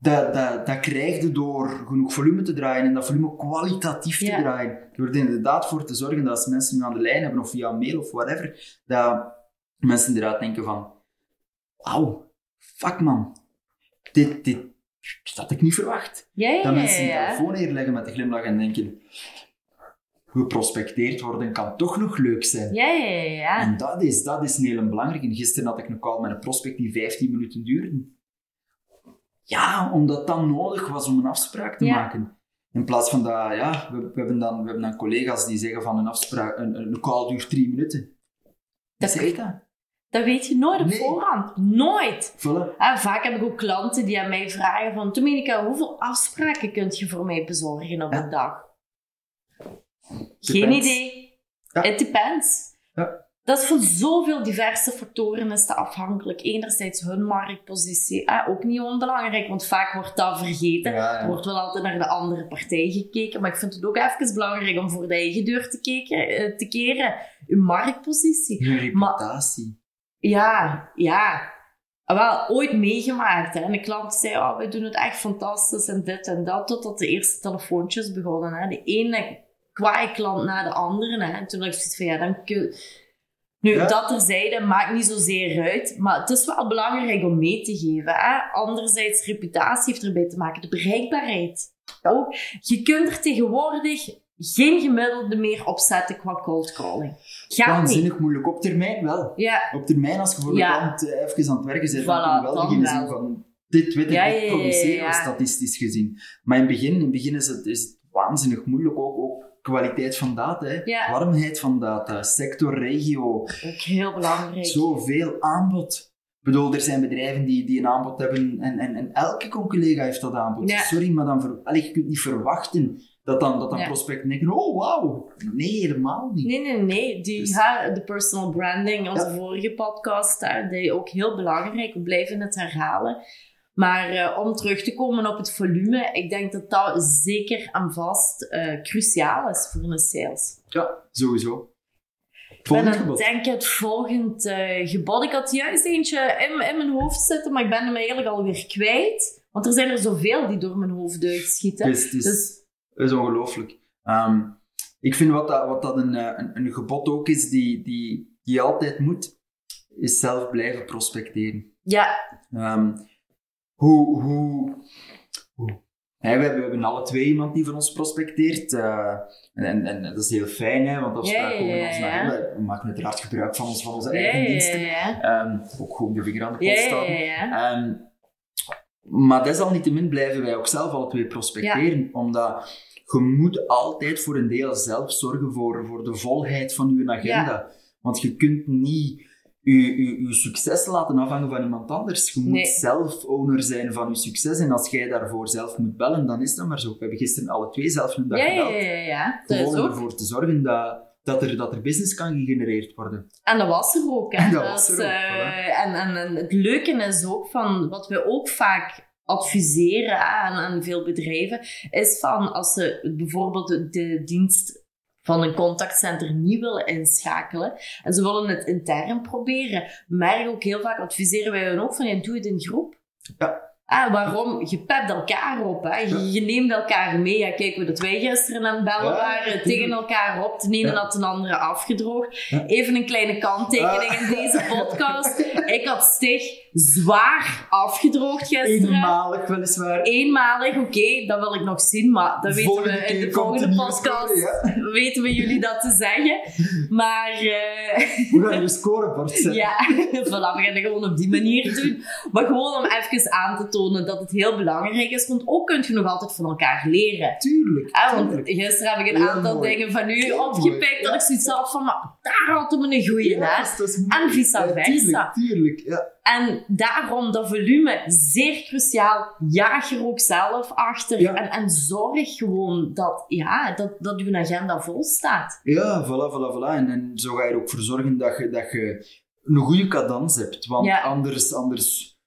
Dat, dat, dat krijg je door genoeg volume te draaien en dat volume kwalitatief te draaien. Door er inderdaad voor te zorgen dat als mensen nu aan de lijn hebben of via mail of whatever, dat mensen eruit denken van wauw, fuck man, dit, dit, had ik niet verwacht. ja, ja, Dat mensen de ja. telefoon neerleggen met een glimlach en denken, geprospecteerd worden kan toch nog leuk zijn. Ja, ja, ja, ja. En dat is, dat is een hele belangrijke. Gisteren had ik een call met een prospect die 15 minuten duurde. Ja, omdat dat nodig was om een afspraak te Ja. maken. In plaats van dat, ja, we, we, hebben dan, we hebben dan collega's die zeggen van een afspraak, een, een call duurt drie minuten. Dat- zeg dat. Dat weet je nooit op Nee. voorhand. Nooit. Voilà. En vaak heb ik ook klanten die aan mij vragen van... Dominica, hoeveel afspraken kunt je voor mij bezorgen op Ja. een dag? Geen idee. Ja. It depends. Ja. Dat is van zoveel diverse factoren is dat afhankelijk. Enerzijds hun marktpositie, eh, ook niet onbelangrijk, want vaak wordt dat vergeten. Ja, ja. Er wordt wel altijd naar de andere partij gekeken, maar ik vind het ook even belangrijk om voor de eigen deur te, keken, eh, te keren. Uw marktpositie. Je reputatie. Ja, ja. Ah, Wel, ooit meegemaakt. Hè. En de klant zei, oh, wij doen het echt fantastisch en dit en dat. Totdat de eerste telefoontjes begonnen. Hè. De ene kwaai klant na de andere. Hè. En toen had ik zoiets van, ja, dan kun Nu, Ja. dat terzijde maakt niet zozeer uit. Maar het is wel belangrijk om mee te geven. Hè. Anderzijds, reputatie heeft erbij te maken. De bereikbaarheid. Ook. Je kunt er tegenwoordig geen gemiddelde meer opzetten qua cold calling. Gaat niet. Waanzinnig moeilijk. Op termijn wel. Ja, Op termijn, als je voor Ja. een klant eh, even aan het werken bent, Voilà, dan kun je wel beginnen zien van dit weet ik Ja, ja, ja, produceren, ja, ja. statistisch gezien. Maar in het begin, in het begin is, het, is het waanzinnig moeilijk. Ook, ook kwaliteit van data. Ja. warmheid van data, sector, regio, ook heel belangrijk. zoveel aanbod. Ik bedoel, er zijn bedrijven die, die een aanbod hebben en, en, en elke collega heeft dat aanbod. Ja. Sorry, maar dan ver, allee, je kunt niet verwachten dat dan, dat dan Ja. prospecten denken, oh wauw. Nee, helemaal niet. Nee, nee, nee. Die, Dus- de personal branding, onze vorige podcast, die ook heel belangrijk. We blijven het herhalen. Maar eh, om terug te komen op het volume, ik denk dat dat zeker en vast eh, cruciaal is voor een sales. Ja, sowieso. Ik ben gebod. het volgend eh, gebod. Ik had juist eentje in, in mijn hoofd zitten, maar ik ben hem eigenlijk alweer kwijt. Want er zijn er zoveel die door mijn hoofd uitschieten. Het is, het is, Dus het is ongelooflijk. Ehm, ik vind wat dat, wat dat een, een, een gebod ook is, die, die, die altijd moet, is zelf blijven prospecteren. ja, Ehm, hoe, hoe, we, hebben, we hebben alle twee iemand die voor ons prospecteert. eh, en, en, en dat is heel fijn, hè, want als Ja, we ja, komen agenda, we maken uiteraard gebruik van, ons, van onze ja, eigen ja, diensten. ja. Ehm, ook gewoon de vinger aan de Ja, post ja, houden. ja, ja. Ehm, maar desalniettemin blijven wij ook zelf alle twee prospecteren, omdat je moet altijd voor een deel zelf zorgen voor, voor de volheid van je agenda. Want je kunt niet je, succes laten afhangen van iemand anders. Je moet Nee. zelf owner zijn van je succes. En als jij daarvoor zelf moet bellen, dan is dat maar zo. We hebben gisteren alle twee zelf een dag Ja, ja, gebeld. ja, ja, ja. Dat Gewoon om ervoor te zorgen dat, dat, er, dat er business kan gegenereerd worden. En dat was er ook. Hè. En dat Dat was er ook, eh, en, en, en het leuke is ook van wat we ook vaak adviseren aan, aan veel bedrijven, is van als ze bijvoorbeeld de dienst van een contactcenter niet willen inschakelen en ze willen het intern proberen, merk ook heel vaak, adviseren wij hen ook van, doe het in groep. Ja. Ah, waarom? Je pept elkaar op. Hè? Je, je neemt elkaar mee. Ja, kijk hoe dat wij gisteren aan het bellen waren. Tegen elkaar op. De ene had de andere afgedroogd. Even een kleine kanttekening in deze podcast. Ik had Stig zwaar afgedroogd gisteren. Eenmalig weliswaar. Eenmalig, oké, dat wil ik nog zien, maar dat weten Volgende we in de volgende podcast. Weten we jullie dat te zeggen. Maar eh, We gaan een scorebord zetten. ja, voilà, we gaan het gewoon op die manier doen. Maar gewoon om even aan te tonen dat het heel belangrijk is. Want ook kun je nog altijd van elkaar leren. Tuurlijk. Ah, want tuurlijk. gisteren heb ik een Heel aantal mooi. dingen van u Heel opgepikt. mooi, Dat ik zoiets had van, maar daar hadden we een goeie, Ja. En vice Ja, versa. Tuurlijk, tuurlijk. Ja. En daarom dat volume zeer cruciaal. Jaag er ook zelf achter. Ja. En, en zorg gewoon dat, ja, dat, dat uw agenda vol staat. Ja, voilà, voilà, voilà. En, en zo ga je er ook voor zorgen dat je, dat je een goede cadans hebt. Want Ja. anders, anders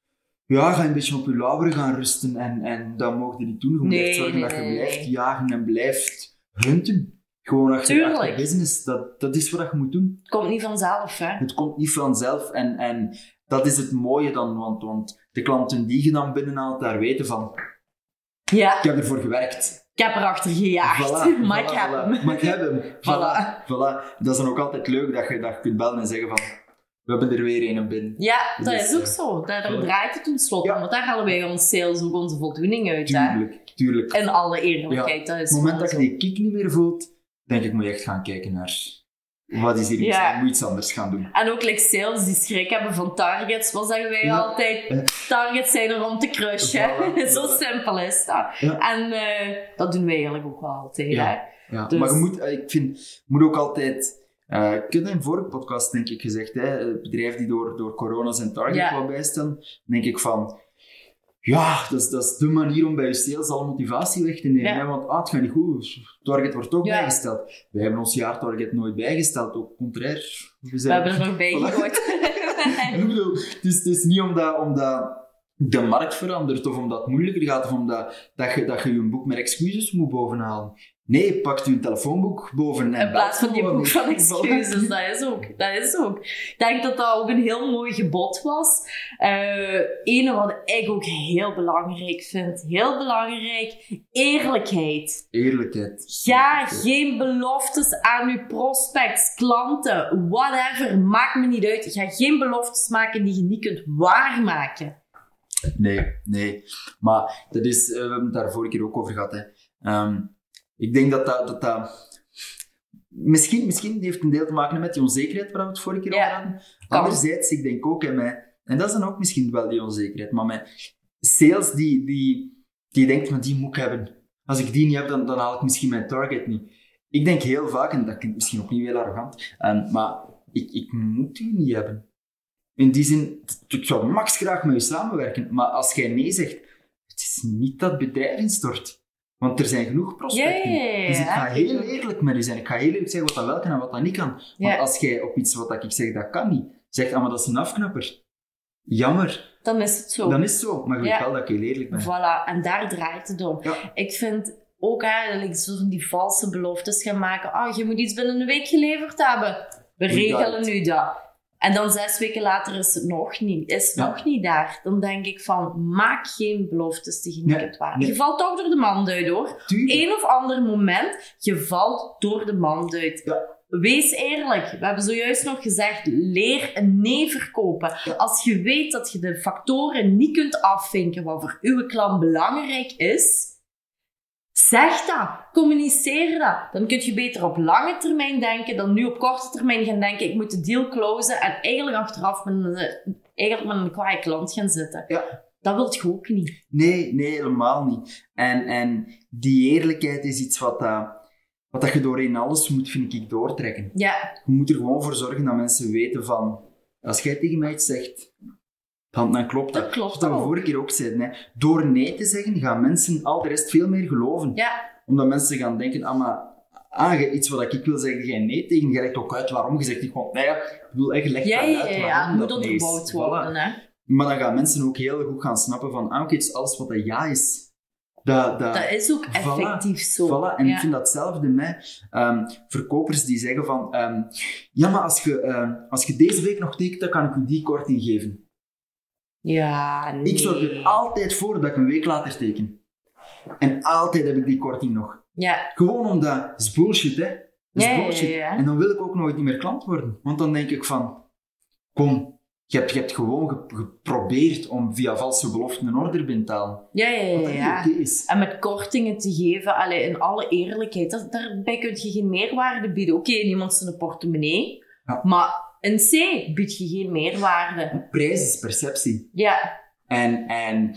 ja, ga een beetje op je lauweren gaan rusten. En, en dat mocht je niet doen. Je moet Nee, echt zorgen nee, dat je blijft jagen en blijft hunten. Gewoon achter, achter business. Dat, dat is wat je moet doen. Het komt niet vanzelf, hè. Het komt niet vanzelf. En, en dat is het mooie dan. Want, want de klanten die je dan binnenhaalt, daar weten van... Ja, Ik heb ervoor gewerkt. ik heb erachter gejaagd. Voilà, maar voilà, ik heb voilà. hem. Maar ik heb hem. Voilà. voilà. Dat is dan ook altijd leuk dat je, dat je kunt bellen en zeggen van... We hebben er weer een binnen. Ja, dat Dus, is ook eh, zo. Daar, draait het tenslotte om. Ja. Want daar halen wij ons sales ook onze voldoening uit. Hè? Tuurlijk, tuurlijk. In alle eerlijkheid. Dat Op het moment dat je die kick niet meer voelt, denk ik moet je echt gaan kijken naar... Wat is hier iets? Ja. Moet iets anders gaan doen. En ook like sales die schrik hebben van targets. Wat zeggen wij Ja. altijd? Ja. Targets zijn er om te crushen. Zo simpel is dat. Ja. En eh, dat doen wij eigenlijk ook wel altijd. Ja. Ja. Dus- Maar je moet, eh, ik vind, je moet ook altijd... eh ik heb in vorige podcast denk ik gezegd, hè, bedrijf die door, door corona zijn target Ja. bijstellen, denk ik van... Ja, dat is, dat is de manier om bij je sales al motivatie weg te nemen. Ja. Hè? Want ah, het gaat niet goed, target wordt ook Ja. bijgesteld. Wij hebben ons jaartarget nooit bijgesteld, ook contrair. We, We zijn, hebben er nog bij Voilà. gegooid. Ik bedoel, het is, het is niet omdat, omdat de markt verandert of omdat het moeilijker gaat of omdat dat je, dat je je boek met excuses moet bovenhalen. Nee, pak je telefoonboek boven en In plaats van die boek van excuses, dat is ook. Dat is ook. Ik denk dat dat ook een heel mooi gebod was. Ene wat ik ook heel belangrijk vind, heel belangrijk, eerlijkheid. Eerlijkheid. Ga geen beloftes aan uw prospects, klanten, whatever, maakt me niet uit. Ga geen beloftes maken die je niet kunt waarmaken. Nee, nee. Maar dat is, eh, we hebben het daar vorige keer ook over gehad. Hè. Ehm, ik denk dat dat, dat, dat misschien, misschien heeft een deel te maken met die onzekerheid waar we het vorige keer over hadden. Anderzijds, ik denk ook, hè, met, en dat is dan ook misschien wel die onzekerheid, maar met sales die, die, die denkt, maar die moet ik hebben. Als ik die niet heb, dan, dan haal ik misschien mijn target niet. Ik denk heel vaak, en dat klinkt misschien ook niet heel arrogant, ehm, maar ik, ik moet die niet hebben. In die zin, ik zou max graag met je samenwerken, maar als jij nee zegt, het is niet dat het bedrijf instort. Want er zijn genoeg prospecten. Ja, Dus ik ga heel eerlijk met u zijn. Ik ga heel eerlijk zeggen wat dat wel kan en wat dat niet kan. Want als jij op iets wat ik zeg dat kan niet, zegt, ah, maar dat is een afknapper. Jammer, Dan is het zo. dan is het zo. Maar je weet Ja. wel dat ik heel eerlijk ben. Voilà, en daar draait het om. Ja. Ik vind ook eigenlijk zo die valse beloftes gaan maken. Ah, je moet iets binnen een week geleverd hebben. We regelen nu dat. En dan zes weken later is het nog niet, is Ja. nog niet daar. Dan denk ik van, maak geen beloftes die je niet kunt waar. nee. Je valt toch door de mand uit hoor. Tuurlijk. Een of ander moment, je valt door de mand uit. Ja. Wees eerlijk. We hebben zojuist nog gezegd, leer een nee verkopen. Ja. Als je weet dat je de factoren niet kunt afvinken wat voor uw klant belangrijk is, zeg dat. Communiceer dat. Dan kun je beter op lange termijn denken dan nu op korte termijn gaan denken, ik moet de deal closen en eigenlijk achteraf met een, eigenlijk met een kwaaie klant gaan zitten. Ja. Dat wilt je ook niet. Nee, nee, helemaal niet. En, en die eerlijkheid is iets wat, dat wat dat je doorheen alles moet, vind ik, doortrekken. Ja, Je moet er gewoon voor zorgen dat mensen weten van... Als jij tegen mij iets zegt, dan, dan klopt dat. Dat klopt Wat we ook. vorige keer ook zeiden. Hè. Door nee te zeggen, gaan mensen al de rest veel meer geloven. ja, Omdat mensen gaan denken, ah, maar... Ah, je- iets wat ik wil zeggen, jij nee tegen. Je legt ook uit waarom. Je zegt niet gewoon, nee, ja, ik bedoel, echt, je legt ja, uit ja, ja. moet onderbouwd Voilà. worden. Hè. Maar dan gaan mensen ook heel goed gaan snappen van, ah, oké, alles wat dat ja is. Dat, dat, Dat is ook Voilà, effectief zo. Voilà, en ja. ik vind dat hetzelfde met ehm, verkopers die zeggen van, ehm, ja, maar als je, ehm, als je deze week nog tekent, dan kan ik u die korting geven. Ja, nee. Ik zorg er altijd voor dat ik een week later teken. En altijd heb ik die korting nog. Ja, Gewoon omdat, het is bullshit, hè. Is Ja, ja, ja, bullshit. ja. En dan wil ik ook nooit niet meer klant worden. Want dan denk ik van, kom, je hebt, je hebt gewoon ge- geprobeerd om via valse beloften een order binnen te halen. ja, ja, ja. Wat dat ja. is. En met kortingen te geven, allee, in alle eerlijkheid, dat, daarbij kun je geen meerwaarde bieden. Oké, in iemand zijn portemonnee, maar in C bied je geen meerwaarde. Prijs is perceptie. Ja, En, en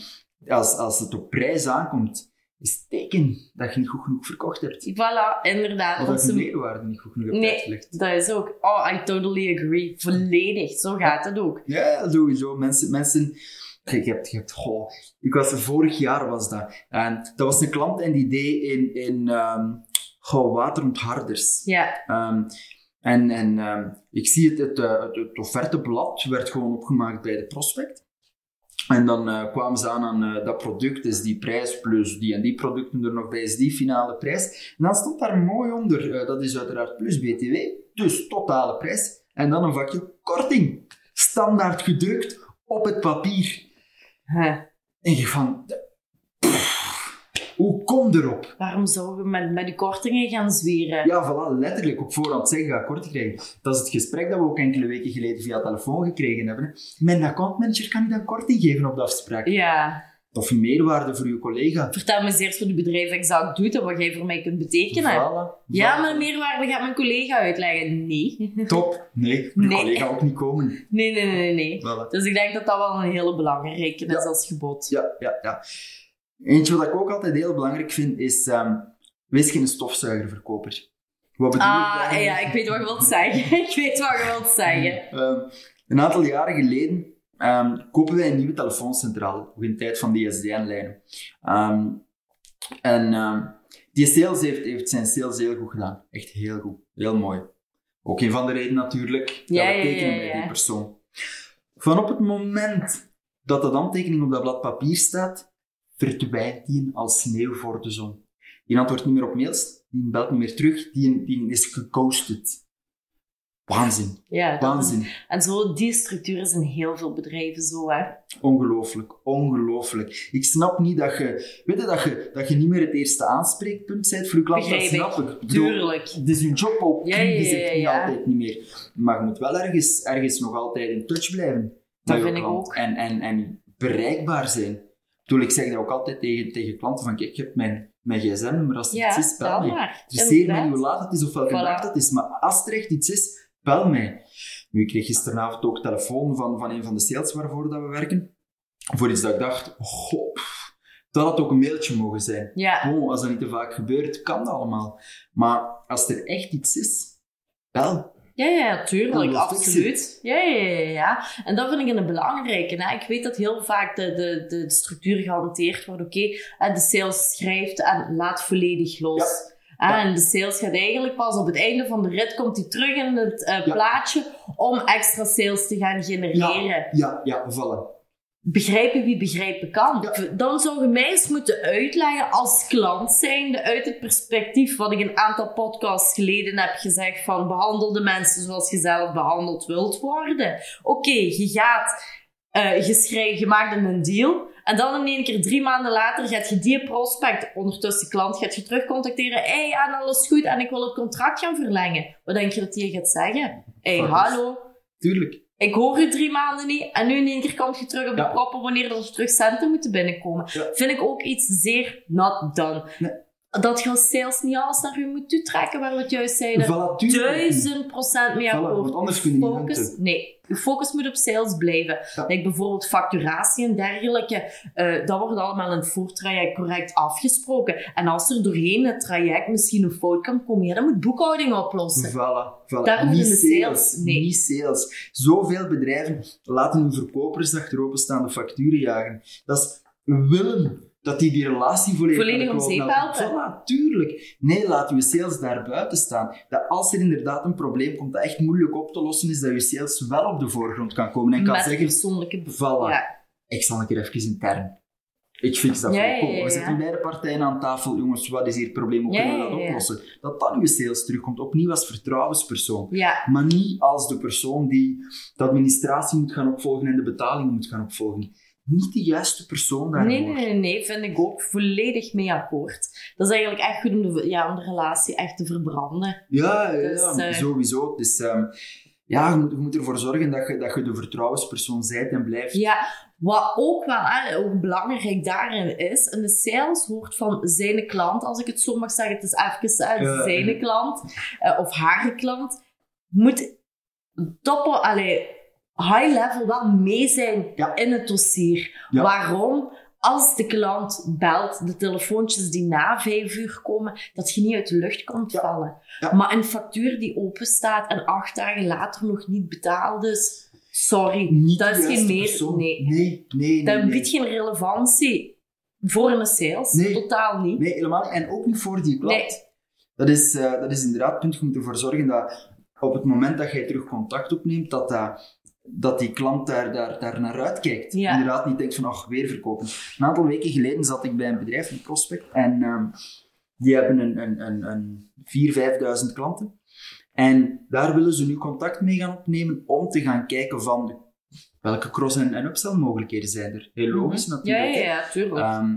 als, als het op prijs aankomt, is het teken dat je niet goed genoeg verkocht hebt. voilà, inderdaad. Of dat je meerwaarde niet goed genoeg hebt Nee, uitgelegd. dat is ook. Oh, I totally agree. Volledig. Zo gaat het ook. Ja, sowieso. Mensen, mensen je hebt, je hebt, goh, ik was, vorig jaar was dat. En dat was een klant en die deed in, in ehm goh, waterontharders. Ja, Ehm, en en ehm, ik zie het, het, eh, het, het offerteblad werd gewoon opgemaakt bij de prospect. En dan eh, kwamen ze aan aan eh, dat product, is die prijs, plus die en die producten er nog bij, is die finale prijs. En dan stond daar mooi onder, dat is uiteraard plus BTW, dus totale prijs. En dan een vakje korting, standaard gedrukt op het papier. Huh. En je van, hoe kom erop? waarom zouden we met, met de kortingen gaan zwieren? Ja, voilà, letterlijk op voorhand zeggen, ga korting krijgen. Dat is het gesprek dat we ook enkele weken geleden via telefoon gekregen hebben. Mijn accountmanager kan je dan korting geven op de afspraak. Ja. Of meerwaarde voor uw collega. Vertel me eens eerst wat je bedrijf exact doet en wat jij voor mij kunt betekenen. Ja, maar meerwaarde gaat mijn collega uitleggen. Nee. Top. Nee, uw Nee. collega ook niet komen. Nee, nee, nee, nee. Voilà. Dus ik denk dat dat wel een hele belangrijke is Ja. als gebod. Ja, ja, ja. Eentje wat ik ook altijd heel belangrijk vind, is... ehm, wees geen stofzuigerverkoper. Wat bedoel ik Ah, ja, ik weet wat je wilt zeggen. ik weet wat je wilt zeggen. Ehm, een aantal jaren geleden ehm, kopen wij een nieuwe telefooncentrale, nog in de tijd van die SDN-lijnen. Ehm, en die sales heeft, heeft zijn sales heel goed gedaan. Echt heel goed. Heel mooi. Ook een van de redenen natuurlijk dat we tekenen ja, bij die persoon. Van op het moment dat de handtekening op dat blad papier staat, verdwijnt die als sneeuw voor de zon. Die antwoordt niet meer op mails, die belt niet meer terug, die, die is geghosted. Waanzin. Ja, dat- Waanzin. En zo, die structuur is in heel veel bedrijven zo, hè. Ongelooflijk, ongelooflijk. Ik snap niet dat je, weet je, dat je, dat je niet meer het eerste aanspreekpunt bent voor je klant. Dat snap ik. Tuurlijk. Het is hun job ook, Ja, ja, die zegt ja, niet ja. altijd niet meer. Maar je moet wel ergens, ergens nog altijd in touch blijven. je vind ik ook. En, en, en bereikbaar zijn. Ik bedoel, ik zeg dat ook altijd tegen, tegen klanten van, kijk, je hebt mijn, mijn gsm-nummer, als er Ja, iets is, bel mij. maar. Interesseer mij niet hoe laat het is of welke Voilà. dag het is, maar als er echt iets is, bel mij. Nu, ik kreeg gisteravond ook telefoon van, van een van de sales waarvoor dat we werken. Voor iets dat ik dacht, goh, pff, dat had ook een mailtje mogen zijn. Ja, Bon, als dat niet te vaak gebeurt, kan dat allemaal. Maar als er echt iets is, bel. Ja, ja, tuurlijk, Ja, absoluut. Ja, ja, ja, ja. En dat vind ik een belangrijke. Hè. Ik weet dat heel vaak de, de, de, structuur gehanteerd wordt. Oké, eh, de sales schrijft en laat volledig los. Ja. En de sales gaat eigenlijk pas op het einde van de rit, komt hij terug in het eh, plaatje om extra sales te gaan genereren. Ja, ja, voilà. Begrijpen wie begrijpen kan. Ja. Dan zou je mij eens moeten uitleggen als klant zijnde uit het perspectief wat ik een aantal podcasts geleden heb gezegd van behandel de mensen zoals je zelf behandeld wilt worden. Oké, je gaat, eh, je, schrijft, je maakt een deal en dan in één keer drie maanden later gaat je die prospect, ondertussen klant, gaat je terug contacteren. Hé, hey, en alles goed en ik wil het contract gaan verlengen. Wat denk je dat die gaat zeggen? Hé, hey, hallo. Tuurlijk. Ik hoor u drie maanden niet en nu in één keer komt je terug op de Ja. proppen wanneer er terug centen moeten binnenkomen. Ja. Vind ik ook iets zeer not done. Nee. Dat je als sales niet alles naar u moet toetrekken, waar we het juist zeiden. Duizend procent mee Voilà, akkoord. want anders kun je niet focus. Nee, je focus moet op sales blijven. Ja. Like bijvoorbeeld facturatie en dergelijke. eh, dat wordt allemaal in het voortraject correct afgesproken. En als er doorheen het traject misschien een fout kan komen, ja, dan moet boekhouding oplossen. Voilà, voilà. Niet de sales, nee. Niet sales. Zoveel bedrijven laten hun verkopers achter openstaande facturen jagen. Dat is willen dat die die relatie volledig, Volledig om zeep helpen. helpen. Voilà, tuurlijk. Nee, laat je sales daar buiten staan. Dat als er inderdaad een probleem komt dat echt moeilijk op te lossen is, dat je sales wel op de voorgrond kan komen en kan Met zeggen, persoonlijke... voilà, Ja. ik zal een keer even intern. Ik fix dat Ja, voor ja, we ja. zetten beide partijen aan tafel. Jongens, wat is hier het probleem? Hoe kunnen we dat oplossen? Dat dan uw sales terugkomt, opnieuw als vertrouwenspersoon. Maar niet als de persoon die de administratie moet gaan opvolgen en de betaling moet gaan opvolgen. Niet de juiste persoon daarvoor. Nee, nee, nee, nee, vind ik ook volledig mee akkoord. Dat is eigenlijk echt goed om de, ja, om de relatie echt te verbranden. Ja, ja, Dus, ja, eh, sowieso. Dus ehm, ja, je moet, je moet ervoor zorgen dat je, dat je de vertrouwenspersoon zijt en blijft. Ja, wat ook wel hè, ook belangrijk daarin is, in de sales hoort van zijn klant, als ik het zo mag zeggen, het is even hè, zijn klant eh, of haar klant, moet toppen, allee, high level wel mee zijn Ja. in het dossier. Ja. Waarom? Als de klant belt, de telefoontjes die na vijf uur komen, dat je niet uit de lucht komt Ja. vallen. Maar een factuur die open staat en acht dagen later nog niet betaald is, sorry, Niet dat is geen meer. Nee, Nee, nee, nee. dat nee. biedt geen relevantie voor een sales. Nee. Totaal niet. Nee, helemaal niet. En ook niet voor die klant. Nee. Dat, is, eh, dat is inderdaad het punt. Je moet ervoor zorgen dat op het moment dat jij terug contact opneemt, dat, dat, dat die klant daar, daar, daar naar uitkijkt. Ja. Inderdaad niet denkt van, ach, weer verkopen. Een aantal weken geleden zat ik bij een bedrijf, een prospect, en ehm, die hebben een, een, een, een 4.000, 5.000 klanten. En daar willen ze nu contact mee gaan opnemen om te gaan kijken van de- welke cross- en, en upsell mogelijkheden zijn er. Heel logisch Mhm. natuurlijk. Ja, ja, ja, tuurlijk. Ehm,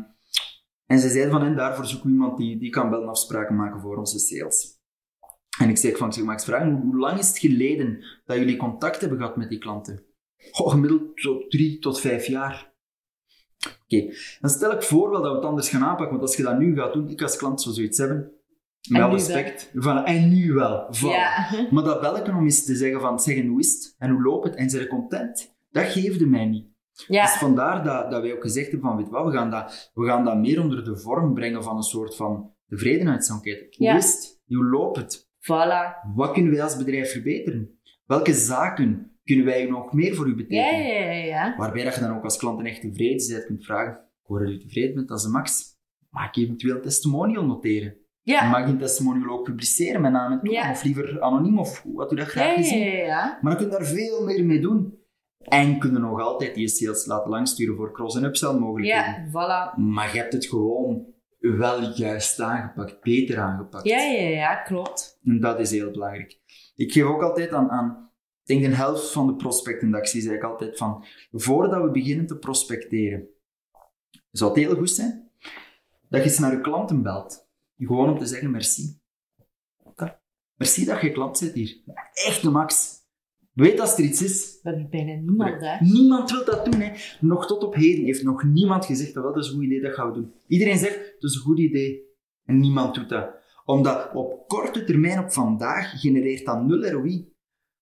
en ze zeiden van, en daarvoor zoeken we iemand die, die kan bellen afspraken maken voor onze sales. En ik zeg van, zeg, mag ik vragen, hoe, lang is het geleden dat jullie contact hebben gehad met die klanten? Goh, gemiddeld zo drie tot vijf jaar. Oké, dan stel ik voor wel dat we het anders gaan aanpakken, want als je dat nu gaat doen, ik als klant zou zoiets hebben, met alle respect, van, en nu wel, ja. Maar dat bellen om eens te zeggen van, zeggen hoe is het en hoe loopt het en zijn ze content, dat geefde mij niet. ja. Dus vandaar dat, dat wij ook gezegd hebben van, weet wat, we gaan, dat, we gaan dat meer onder de vorm brengen van een soort van tevredenheidsenquête. Hoe Ja. is het? Hoe loopt het? Voilà. Wat kunnen wij als bedrijf verbeteren? Welke zaken kunnen wij nog meer voor u betekenen? ja, ja, ja. Waarbij dat je dan ook als klant echt tevreden bent, kunt vragen, ik hoor dat u tevreden bent, dat is de max. Mag ik eventueel een testimonial noteren? Ja, Mag je een testimonial ook publiceren met naam en toenaam? Ja. Of liever anoniem, of wat u dat graag gezien? ja, ja. Maar je daar veel meer mee doen. En kunnen nog altijd die sales laten langsturen voor cross- en upsell mogelijkheden. Ja, voilà. Maar je hebt het gewoon wel juist aangepakt, beter aangepakt. Ja, ja, ja, klopt. En dat is heel belangrijk. Ik geef ook altijd aan, aan ik denk de helft van de prospectendacties, zeg ik altijd van, voordat we beginnen te prospecteren, zou het heel goed zijn dat je eens naar je klanten belt. Gewoon om te zeggen merci. Merci dat je klant zit hier. Echt de max. Weet als er iets is, Dat is bijna niemand, hè. Niemand wil dat doen. Hè. Nog tot op heden heeft nog niemand gezegd dat dat is een goed idee, dat gaan we doen. Iedereen zegt, het is een goed idee. En niemand doet dat. Omdat op korte termijn, op vandaag, genereert dat nul ROI.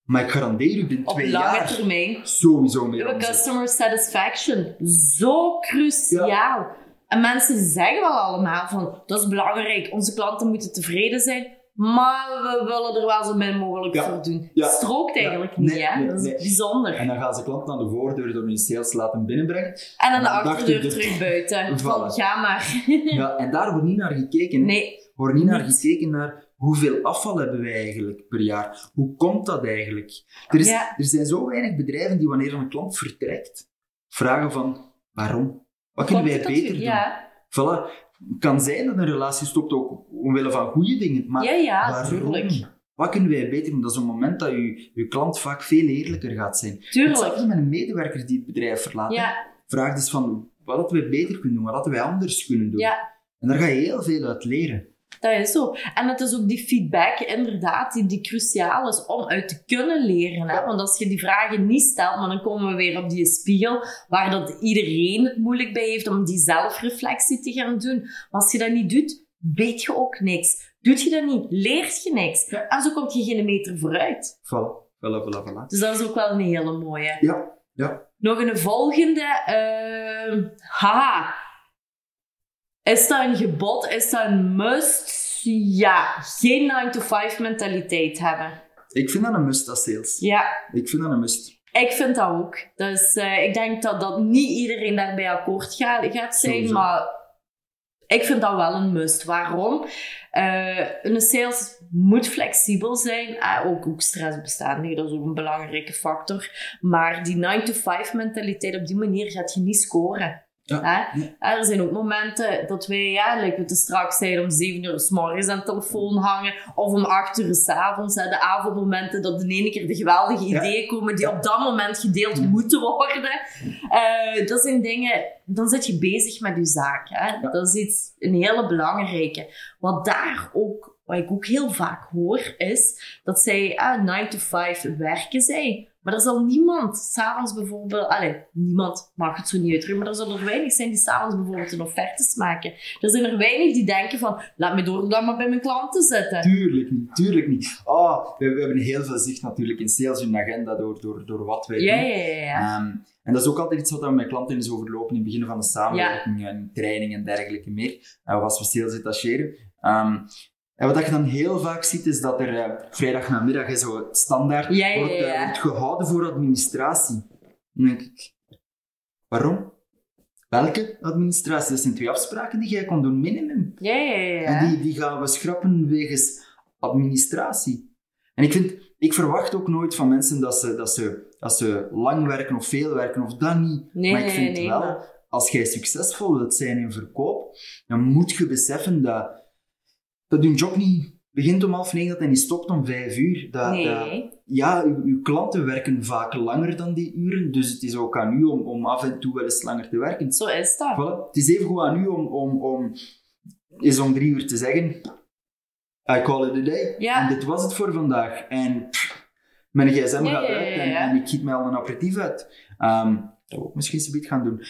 Maar ik garandeer u binnen Op twee lange jaar termijn. sowieso meer omzet. customer satisfaction. Zo cruciaal. En mensen zeggen wel allemaal van, dat is belangrijk, onze klanten moeten tevreden zijn, maar we willen er wel zo min mogelijk voor doen. Ja. Strookt eigenlijk niet, Nee, hè? nee, dat is nee. bijzonder. En dan gaan ze klanten aan de voordeur door hun sales laten binnenbrengen. En aan de achterdeur terug buiten. Van, ga maar. Ja, en daar wordt niet naar gekeken. Nee, wordt niet naar gekeken naar hoeveel afval hebben wij eigenlijk per jaar. Hoe komt dat eigenlijk? Er, is, Ja. er zijn zo weinig bedrijven die wanneer een klant vertrekt, vragen van waarom? Wat kunnen wij het beter doen? Ja, Voilà. Het kan zijn dat een relatie stopt ook omwille van goede dingen, maar ja, ja waarom? tuurlijk. Wat kunnen wij beter doen? Dat is een moment dat je, je klant vaak veel eerlijker gaat zijn. Tuurlijk. Hetzelfde met een medewerker die het bedrijf verlaat. Ja, Vraag dus van wat hadden wij beter kunnen doen, wat hadden wij anders kunnen doen. ja, En daar ga je heel veel uit leren. Dat is zo. En het is ook die feedback, inderdaad, die, die cruciaal is om uit te kunnen leren. Hè? Want als je die vragen niet stelt, maar dan komen we weer op die spiegel, waar dat iedereen het moeilijk bij heeft om die zelfreflectie te gaan doen. Maar als je dat niet doet, weet je ook niks. Doet je dat niet, leert je niks. Ja. En zo komt je geen meter vooruit. Voilà, voilà, voilà, voilà. Dus dat is ook wel een hele mooie. Ja, ja. Nog een volgende. ehm, haha. Is dat een gebod? Is dat een must? Ja. Geen 9-to-5 mentaliteit hebben. Ik vind dat een must als sales. Ja, Ik vind dat een must. ik vind dat ook. Dus eh, ik denk dat, dat niet iedereen daarbij akkoord gaat, gaat zijn. Sowieso. Maar ik vind dat wel een must. Waarom? Eh, een sales moet flexibel zijn. Ah, ook, ook stressbestendig, dat is ook een belangrijke factor. Maar die 9-to-5 mentaliteit, op die manier gaat je niet scoren. Ja. Er zijn ook momenten dat wij, ja, like we het straks zeiden, om 7 uur s morgens aan de telefoon hangen. Of om 8 uur s avonds. Hè? De avondmomenten dat de ene keer de geweldige Ja. ideeën komen die op dat moment gedeeld Ja. moeten worden. Eh, dat zijn dingen, dan zit je bezig met je zaak. Hè? Dat is iets, een hele belangrijke. Wat daar ook, wat ik ook heel vaak hoor, is dat zij ah, 9 to 5 werken zij. Maar er zal niemand s'avonds bijvoorbeeld, allee, niemand mag het zo niet uitdrukken, maar er zullen er weinig zijn die s'avonds bijvoorbeeld een offertes maken. Er zijn er weinig die denken van, laat me door dan maar bij mijn klanten zitten. Tuurlijk niet, tuurlijk niet. Oh, we, we hebben heel veel zicht natuurlijk in sales hun agenda door, door, door wat wij Ja, doen. ja, ja. ja. Ehm, en dat is ook altijd iets wat we met klanten eens overlopen in het begin van de samenwerking en training en dergelijke meer. Uh, of als we sales detacheren. Ehm, en wat je dan heel vaak ziet, is dat er eh, vrijdag namiddag is zo standaard Ja, ja, wordt, eh, wordt gehouden voor administratie. Dan denk ik, waarom? Welke administratie? Dat zijn twee afspraken die jij kon doen, minimum. Ja, ja, ja. En die, die gaan we schrappen wegens administratie. En ik vind, ik verwacht ook nooit van mensen dat ze, dat ze, dat ze lang werken of veel werken of dat niet. Nee, maar ik nee, vind nee, wel, maar- als jij succesvol wilt zijn in verkoop, dan moet je beseffen dat, dat je job niet begint om half negen, hij niet stopt om vijf uur. Dat, Nee. dat- ja, uw, uw klanten werken vaak langer dan die uren, dus het is ook aan u om, om af en toe wel eens langer te werken. Zo is dat. Voilà. Het is even goed aan u om, om, om eens om drie uur te zeggen: I call it a day. Ja. En dit was het voor vandaag. En pff, mijn gsm Ja, gaat uit en, ja. en ik giet mij al een aperitief uit. Ehm, dat we ook misschien zoiets gaan doen.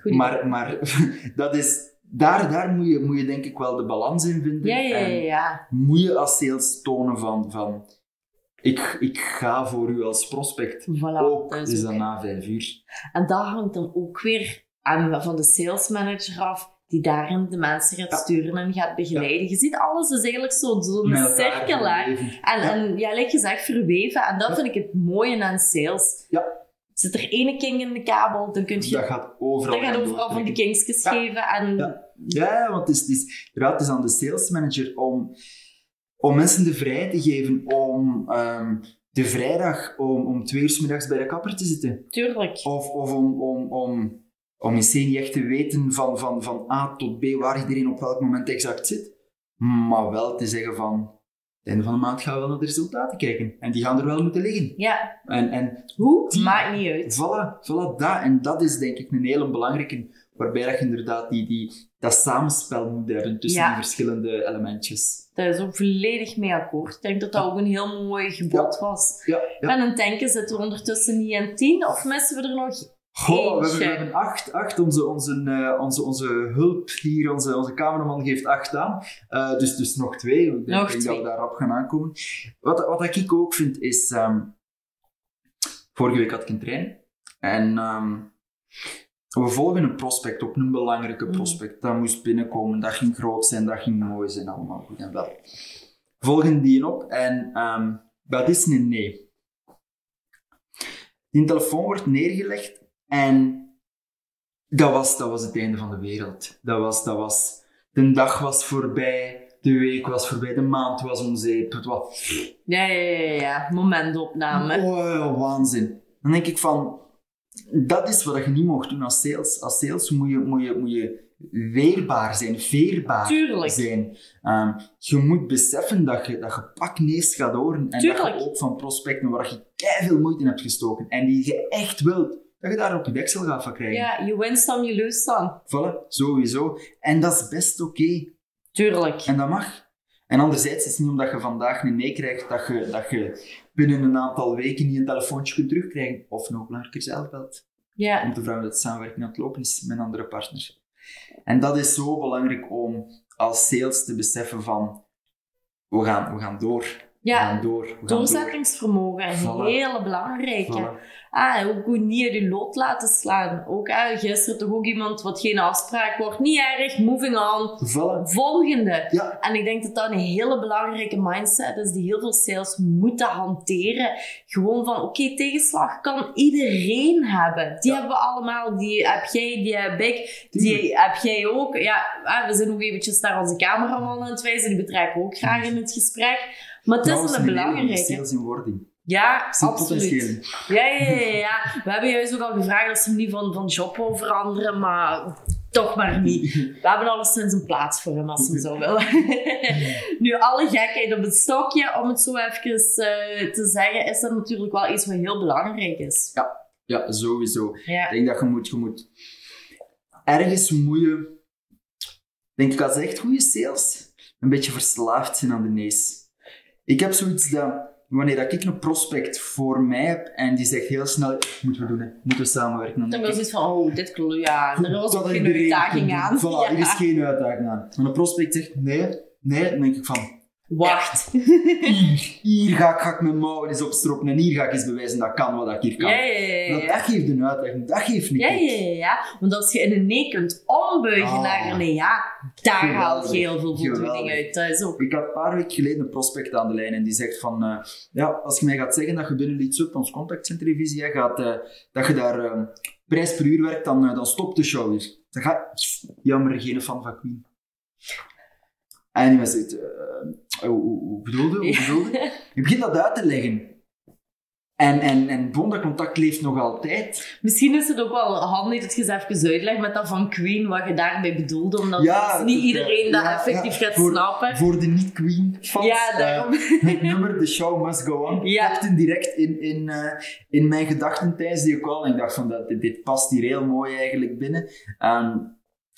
Goed. maar maar dat is, daar, daar moet, je, moet je denk ik wel de balans in vinden. Ja, ja, ja, En moet je als sales tonen van, van ik, ik ga voor u als prospect. Voilà, ook dat is is dat na vijf uur. En dat hangt dan ook weer aan, van de sales manager af, die daarin de mensen gaat Ja. sturen en gaat begeleiden. Je ziet, alles is eigenlijk zo- zo'n Met elkaar cirkel. En, Ja. en ja, like gezegd, verweven. En dat vind ik het mooie aan sales. Ja. Zit er ene king in de kabel, dan kun je... Dat gaat overal dat gaat overal van doortrekken. kingsjes geven. En Ja. Want het is, het is, het is aan de sales manager om, om mensen de vrijheid te geven om ehm, de vrijdag om, om twee uur 's middags bij de kapper te zitten. tuurlijk. Of, of om, om, om, om niet echt te weten van, van, van A tot B waar iedereen op welk moment exact zit. Maar wel te zeggen van, het einde van de maand gaan we wel naar de resultaten kijken. En die gaan er wel moeten liggen. Ja, En, en hoe? Die- Maakt niet uit. Voilà, voilà dat. En dat is denk ik een hele belangrijke, waarbij dat je inderdaad die, die, dat samenspel moet hebben tussen Ja. die verschillende elementjes. Daar is ook volledig mee akkoord. Ik denk dat dat ook een heel mooi gebod was. Ja, aan het denken, zitten we ondertussen niet aan tien? Of missen we er nog Goh, we hebben, we hebben acht. acht. Onze, onze, eh, onze, onze hulp hier, onze, onze cameraman geeft acht aan. Eh, dus, dus nog twee. Ik denk, dat we daarop gaan aankomen. Wat, wat ik ook vind is... ehm, vorige week had ik een trein. En ehm, we volgen een prospect op, een belangrijke Mm. prospect. Dat moest binnenkomen, dat ging groot zijn, dat ging mooi zijn, allemaal goed en wel. Volgen die op en ehm, dat is een nee. Die telefoon wordt neergelegd en dat was, dat was het einde van de wereld. Dat was, dat was, de dag was voorbij, de week was voorbij, de maand was om zeep. Het was, Ja, ja, ja, ja. Momentopname. oh, waanzin. Dan denk ik van, dat is wat je niet mocht doen als sales. Als sales moet je, moet je, moet je weerbaar zijn, veerbaar Tuurlijk. zijn. Ehm, je moet beseffen dat je, dat je gaat horen en dat je ook van prospecten waar je veel moeite in hebt gestoken en die je echt wilt, dat je daar ook je weksel gaat van krijgen. Ja, je win some, je lose some. Voilà, sowieso. En dat is best oké. Tuurlijk. En dat mag. En anderzijds is het niet omdat je vandaag een nee krijgt, dat je, dat je binnen een aantal weken niet een telefoontje kunt terugkrijgen. Of nog belangrijker zelf belt. Ja, Om te vragen dat de samenwerking aan het lopen is met een andere partner. En dat is zo belangrijk om als sales te beseffen van, we gaan, we gaan door. We ja. gaan door. We gaan door. doorzettingsvermogen, een Voilà. hele belangrijke. Voilà. Ah, ook goed niet je lood laten slaan. Ook ah, gisteren toch ook iemand wat geen afspraak wordt. Niet erg, moving on. Voilà. Volgende. Ja, En ik denk dat dat een hele belangrijke mindset is die heel veel sales moeten hanteren. Gewoon van, oké, tegenslag kan iedereen hebben. Die Ja. hebben we allemaal. Die heb jij, die heb ik, die heb jij ook. Ja, ah, we zijn nog eventjes naar onze cameraman aan het wijzen. Die betrekken ook graag in het gesprek. Maar het is een belangrijke. sales in wording. Ja, absoluut. Ja, ja, ja, ja. We hebben juist ook al gevraagd dat ze hem niet van, van job wil veranderen, maar toch maar niet. We hebben alleszins een plaats voor hem als hij zo wil. nu, alle gekheid op het stokje, om het zo even eh, te zeggen, is dat natuurlijk wel iets wat heel belangrijk is. Ja, sowieso. Ja, Ik denk dat je moet, je moet ergens moet je, denk ik als echt goede sales, een beetje verslaafd zijn aan de nees. Ik heb zoiets dat, wanneer dat ik een prospect voor mij heb en die zegt heel snel, moeten we doen, hè, moeten we samenwerken. Dan dan denk was ik, van, oh, dit klopt, ja, er was ook geen uitdaging aan. Voilà, er is geen uitdaging aan. En een prospect zegt, nee, nee, dan denk ik van, Wacht. hier, hier ga ik, ga ik mijn mouwen eens opstropen en hier ga ik eens bewijzen dat ik kan wat ik hier kan. Ja, ja. Dat, dat geeft een uitdaging, dat geeft een Ja, ja, ja. Want als je een nee kunt ombuigen Ah. naar een nee, ja, daar Geweldig. haalt je heel veel voldoening uit. Dat is ook. Ik had een paar weken geleden een prospect aan de lijn en die zegt van, eh, ja, als je mij gaat zeggen dat je binnen Leads Up, ons contactcenterdivisie, hè, gaat, eh, dat je daar eh, prijs per uur werkt, dan, eh, dan stopt de show weer. Dan ga jammer, geen fan van Queen. En die mensen zegt, eh, hoe, bedoelde? Hoe bedoelde? Je begint dat uit te leggen. En, en, en bon, dat contact leeft nog altijd. Misschien is het ook wel handig dat je eens even uitlegt met dat van Queen, wat je daarmee bedoelde. Omdat Ja, dus niet iedereen dat ja, effectief ja, gaat voor- snappen. Voor de niet-Queen-fans. Ja, daarom. eh, het nummer The Show Must Go On Ja. direct in, in, eh, in mijn gedachten tijdens die call. En ik dacht van, dat, dit, dit past hier heel mooi eigenlijk binnen. Ehm,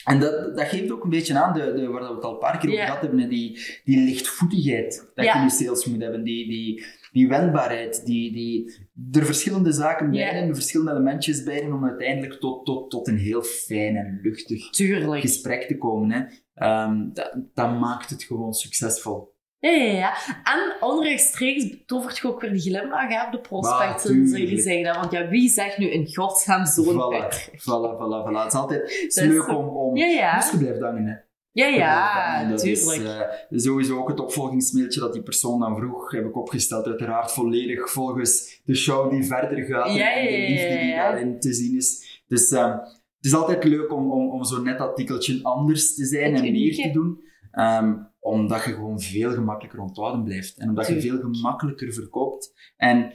en dat, dat geeft ook een beetje aan, de, de, waar we het al een paar keer over gehad hebben, die, die lichtvoetigheid dat je in je sales moet hebben. Die, die, die wendbaarheid, die, die, er verschillende zaken bij er verschillende elementjes bij zijn om uiteindelijk tot, tot, tot een heel fijn en luchtig Tuurlijk. gesprek te komen. Hè. Ehm, dat, dat maakt het gewoon succesvol. Ja, ja, ja. En onrechtstreeks tovert je ook weer die glimlach hè, op de prospect, Maar, zoals je hebt. Want ja, wie zegt nu in godsnaam zo'n Voilà, voilà, voilà, voilà. Het is altijd het is leuk zo- om... om Ja, ja. Dus je blijft hangen, hè. Ja, ja, hangen. Dat tuurlijk. Is, eh, sowieso ook het opvolgingsmailtje dat die persoon dan vroeg, heb ik opgesteld. Uiteraard volledig volgens de show die verder gaat en- Ja, en de liefde die daarin te zien is. Dus eh, het is altijd leuk om, om, om zo'n net artikeltje anders te zijn Het en meer te doen. Ehm, omdat je gewoon veel gemakkelijker onthouden blijft. En omdat je veel gemakkelijker verkoopt. En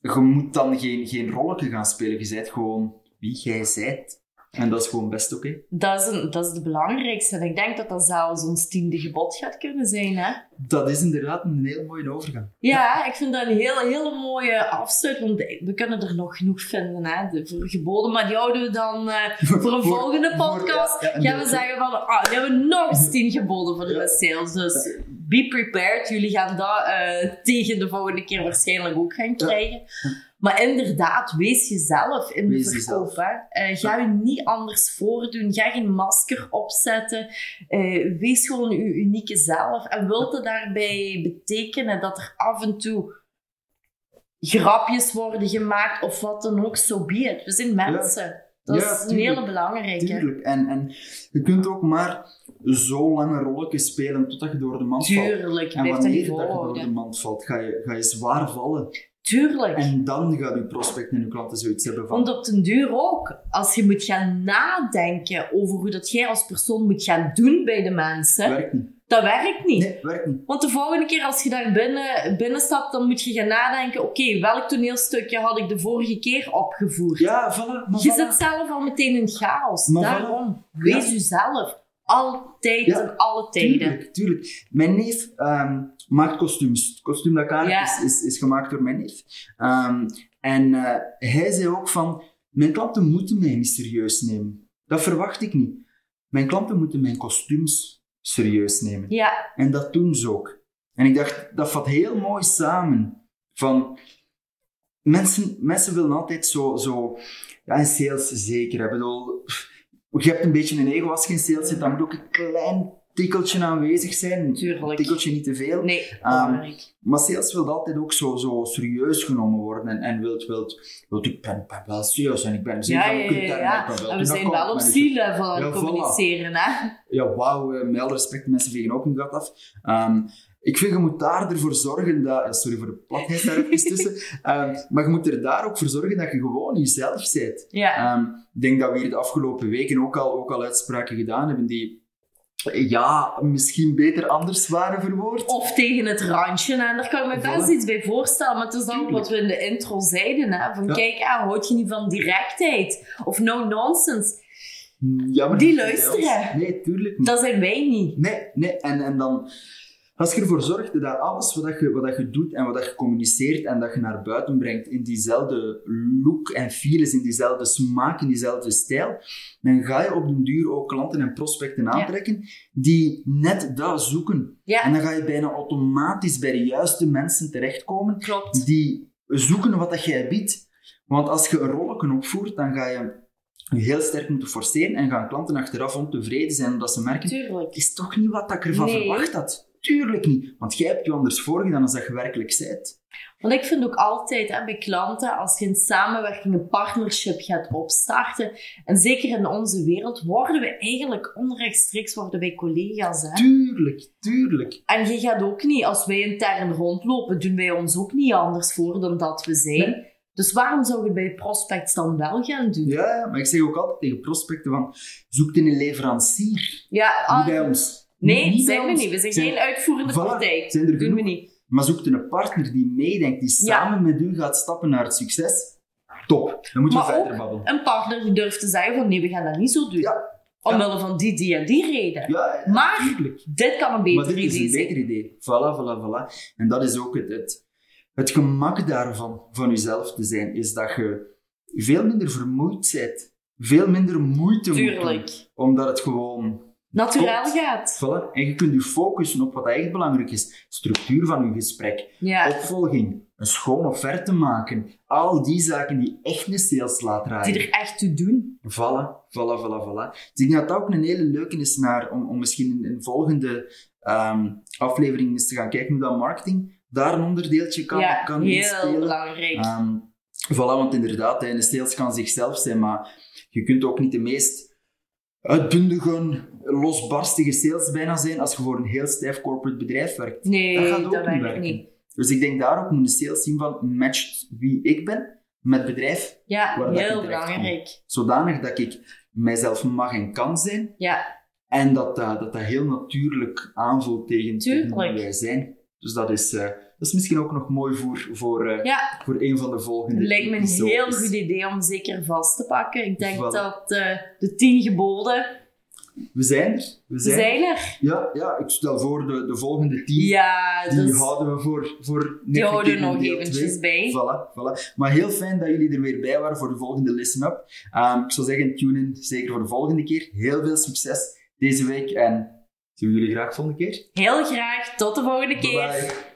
je moet dan geen, geen rolletje gaan spelen. Je bent gewoon wie jij zijt. En dat is gewoon best oké. Dat is, een, dat is de belangrijkste. En ik denk dat dat zelfs ons tiende gebod gaat kunnen zijn. Hè? Dat is inderdaad een hele mooie overgang. Ja, ik vind dat een hele, hele mooie afsluit. Want we kunnen er nog genoeg vinden hè, de, voor geboden. Maar die houden we dan eh, voor een volgende voor- podcast. ja, ja, en gaan we zeggen van, ah, nu hebben we nog eens tien geboden voor de Ja. sales. Dus be prepared. Jullie gaan dat eh, tegen de volgende keer waarschijnlijk ook gaan krijgen. Maar inderdaad, wees jezelf in de Wees verkoop. Hè. Eh, ga je niet anders voordoen. Ga geen masker opzetten. Eh, wees gewoon je unieke zelf. En wilt het daarbij betekenen dat er af en toe grapjes worden gemaakt of wat dan ook, so be it. We zijn mensen. Dat Ja, is een tuurlijk. hele belangrijke. Tuurlijk. En, en je kunt ook maar zo lange rolletjes spelen totdat je door de mand valt. Tuurlijk, je En wanneer dat je door de mand valt, ga je, ga je zwaar vallen. Tuurlijk. En dan gaat uw prospect en uw klanten zoiets hebben van... Want op den duur ook, als je moet gaan nadenken over hoe dat jij als persoon moet gaan doen bij de mensen, Werkt niet. Dat werkt niet. Nee, werkt niet. Want de volgende keer als je daar binnen, binnenstapt, dan moet je gaan nadenken, oké, welk toneelstukje had ik de vorige keer opgevoerd? Ja, voilà. Maar je voilà. zit zelf al meteen in chaos. Maar Daarom, wees Ja. jezelf. Altijd Ja, en alle tijden. Tuurlijk, tuurlijk. Mijn neef ehm, maakt kostuums. Het kostuum dat ik aan heb Ja. is, is, is gemaakt door mijn neef. Ehm, en eh, hij zei ook van, mijn klanten moeten mij niet serieus nemen. Dat verwacht ik niet. Mijn klanten moeten mijn kostuums serieus nemen. Ja, En dat doen ze ook. En ik dacht, dat vat heel mooi samen. Van, mensen, mensen willen altijd zo, zo ja, in sales zeker. Ik bedoel, pff, je hebt een beetje een ego als je in sales zit, dan moet ook een klein tikkeltje aanwezig zijn. Een tuurlijk. tikkeltje niet te veel. Nee, Ehm. Maar sales wil altijd ook zo, zo serieus genomen worden. En, en wilt, wilt, wilt, ik ben, ben wel serieus en ik ben zeker Ja, ja, ook een ja, ja. En we een zijn wel op zielen van Ja, het voilà. communiceren, hè? Ja, wauw, eh, met alle respect, mensen vegen ook hun gat af. Ehm, ik vind, je moet daar ervoor zorgen dat... Sorry voor de platheid daar even tussen. Ehm, maar je moet er daar ook voor zorgen dat je gewoon jezelf bent. Ja, ik denk dat we hier de afgelopen weken ook al, ook al uitspraken gedaan hebben die... Ja, misschien beter anders waren verwoord. Of tegen het randje. En daar kan ik me best Voilà. iets bij voorstellen. Maar het is dan ook wat we in de intro zeiden. Hè? Van Ja. kijk, ah, houd je niet van directheid? Of no nonsense? Ja, maar Die luisteren. Nee, tuurlijk niet. Dat zijn wij niet. Nee, nee. En, en dan, als je ervoor zorgt dat alles wat, dat je, wat dat je doet en wat dat je communiceert en dat je naar buiten brengt in diezelfde look en feel is, in diezelfde smaak, in diezelfde stijl, dan ga je op den duur ook klanten en prospecten aantrekken die net dat zoeken. En dan ga je bijna automatisch bij de juiste mensen terechtkomen klopt. die zoeken wat dat jij biedt. Want als je een rolletje opvoert, dan ga je heel sterk moeten forceren en gaan klanten achteraf ontevreden zijn omdat ze merken Tuurlijk. is toch niet wat ik ervan Nee. verwacht had. Tuurlijk niet. Want jij hebt je anders voorgedaan dan dat je werkelijk bent. Want ik vind ook altijd hè, bij klanten, als je een samenwerking, een partnership gaat opstarten, en zeker in onze wereld, worden we eigenlijk onrechtstreeks worden wij collega's. Hè? Tuurlijk, tuurlijk. En je gaat ook niet, als wij intern rondlopen, doen wij ons ook niet anders voor dan dat we zijn. Dus waarom zou je het bij prospects dan wel gaan doen? Ja, maar ik zeg ook altijd tegen prospecten van, zoek in een leverancier. Ja, ah, bij ons. Nee, bij zijn we niet. We zijn Zijn- geen uitvoerende Voilà, partij. zijn er doen we niet. Maar zoek een partner die meedenkt, die samen met u gaat stappen naar het succes. Top. Dan moet je Maar verder ook babbelen. Een partner die durft te zeggen van nee, we gaan dat niet zo doen. Ja. Omwille van die, die en die reden. Ja, ja, Maar dit kan een beter dit is idee een zijn. beter idee. Voilà, voilà, voilà. En dat is ook het, het, het gemak daarvan, van jezelf te zijn, is dat je veel minder vermoeid bent. Veel minder moeite moet doen. Tuurlijk. Omdat het gewoon... Natuurlijk Klopt. gaat. Voilà. En je kunt je focussen op wat echt belangrijk is. Structuur van je gesprek. Ja. Opvolging. Een schoon offerte maken. Al die zaken die echt een sales laat draaien. Die er echt toe doen. Voilà, voilà, voilà, voilà. Dus ik denk dat dat ook een hele leuke is naar, om, om misschien in een volgende ehm, aflevering eens te gaan kijken hoe dat marketing daar een onderdeeltje kan, ja, kan heel inspelen. belangrijk. Ehm, voilà, want inderdaad, een sales kan zichzelf zijn, maar je kunt ook niet de meest uitbundige, losbarstige sales bijna zijn als je voor een heel stijf corporate bedrijf werkt. nee, dat gaat ook niet werken. niet. Dus ik denk daar ook moet de sales zien van matcht wie ik ben met het bedrijf, Ja, Waar heel belangrijk. zodanig dat ik mijzelf mag en kan zijn Ja, en dat dat, dat, dat heel natuurlijk aanvoelt tegen, wie wij zijn. Dus dat is, eh, dat is misschien ook nog mooi voor, voor, eh, ja. voor een van de volgende Het lijkt me een heel goed idee om zeker vast te pakken. Ik denk Voilà. dat eh, de tien geboden, We zijn er. We zijn, zijn er. Ja, ja, ik stel voor de, de volgende tien. Ja, Die dus houden we voor, voor die houden we nog eventjes bij. Voilà, voilà. Maar heel fijn dat jullie er weer bij waren voor de volgende Listen Up. Ehm, ik zou zeggen, tune in zeker voor de volgende keer. Heel veel succes deze week en zien we jullie graag volgende keer. Heel graag. Tot de volgende keer. Bye bye.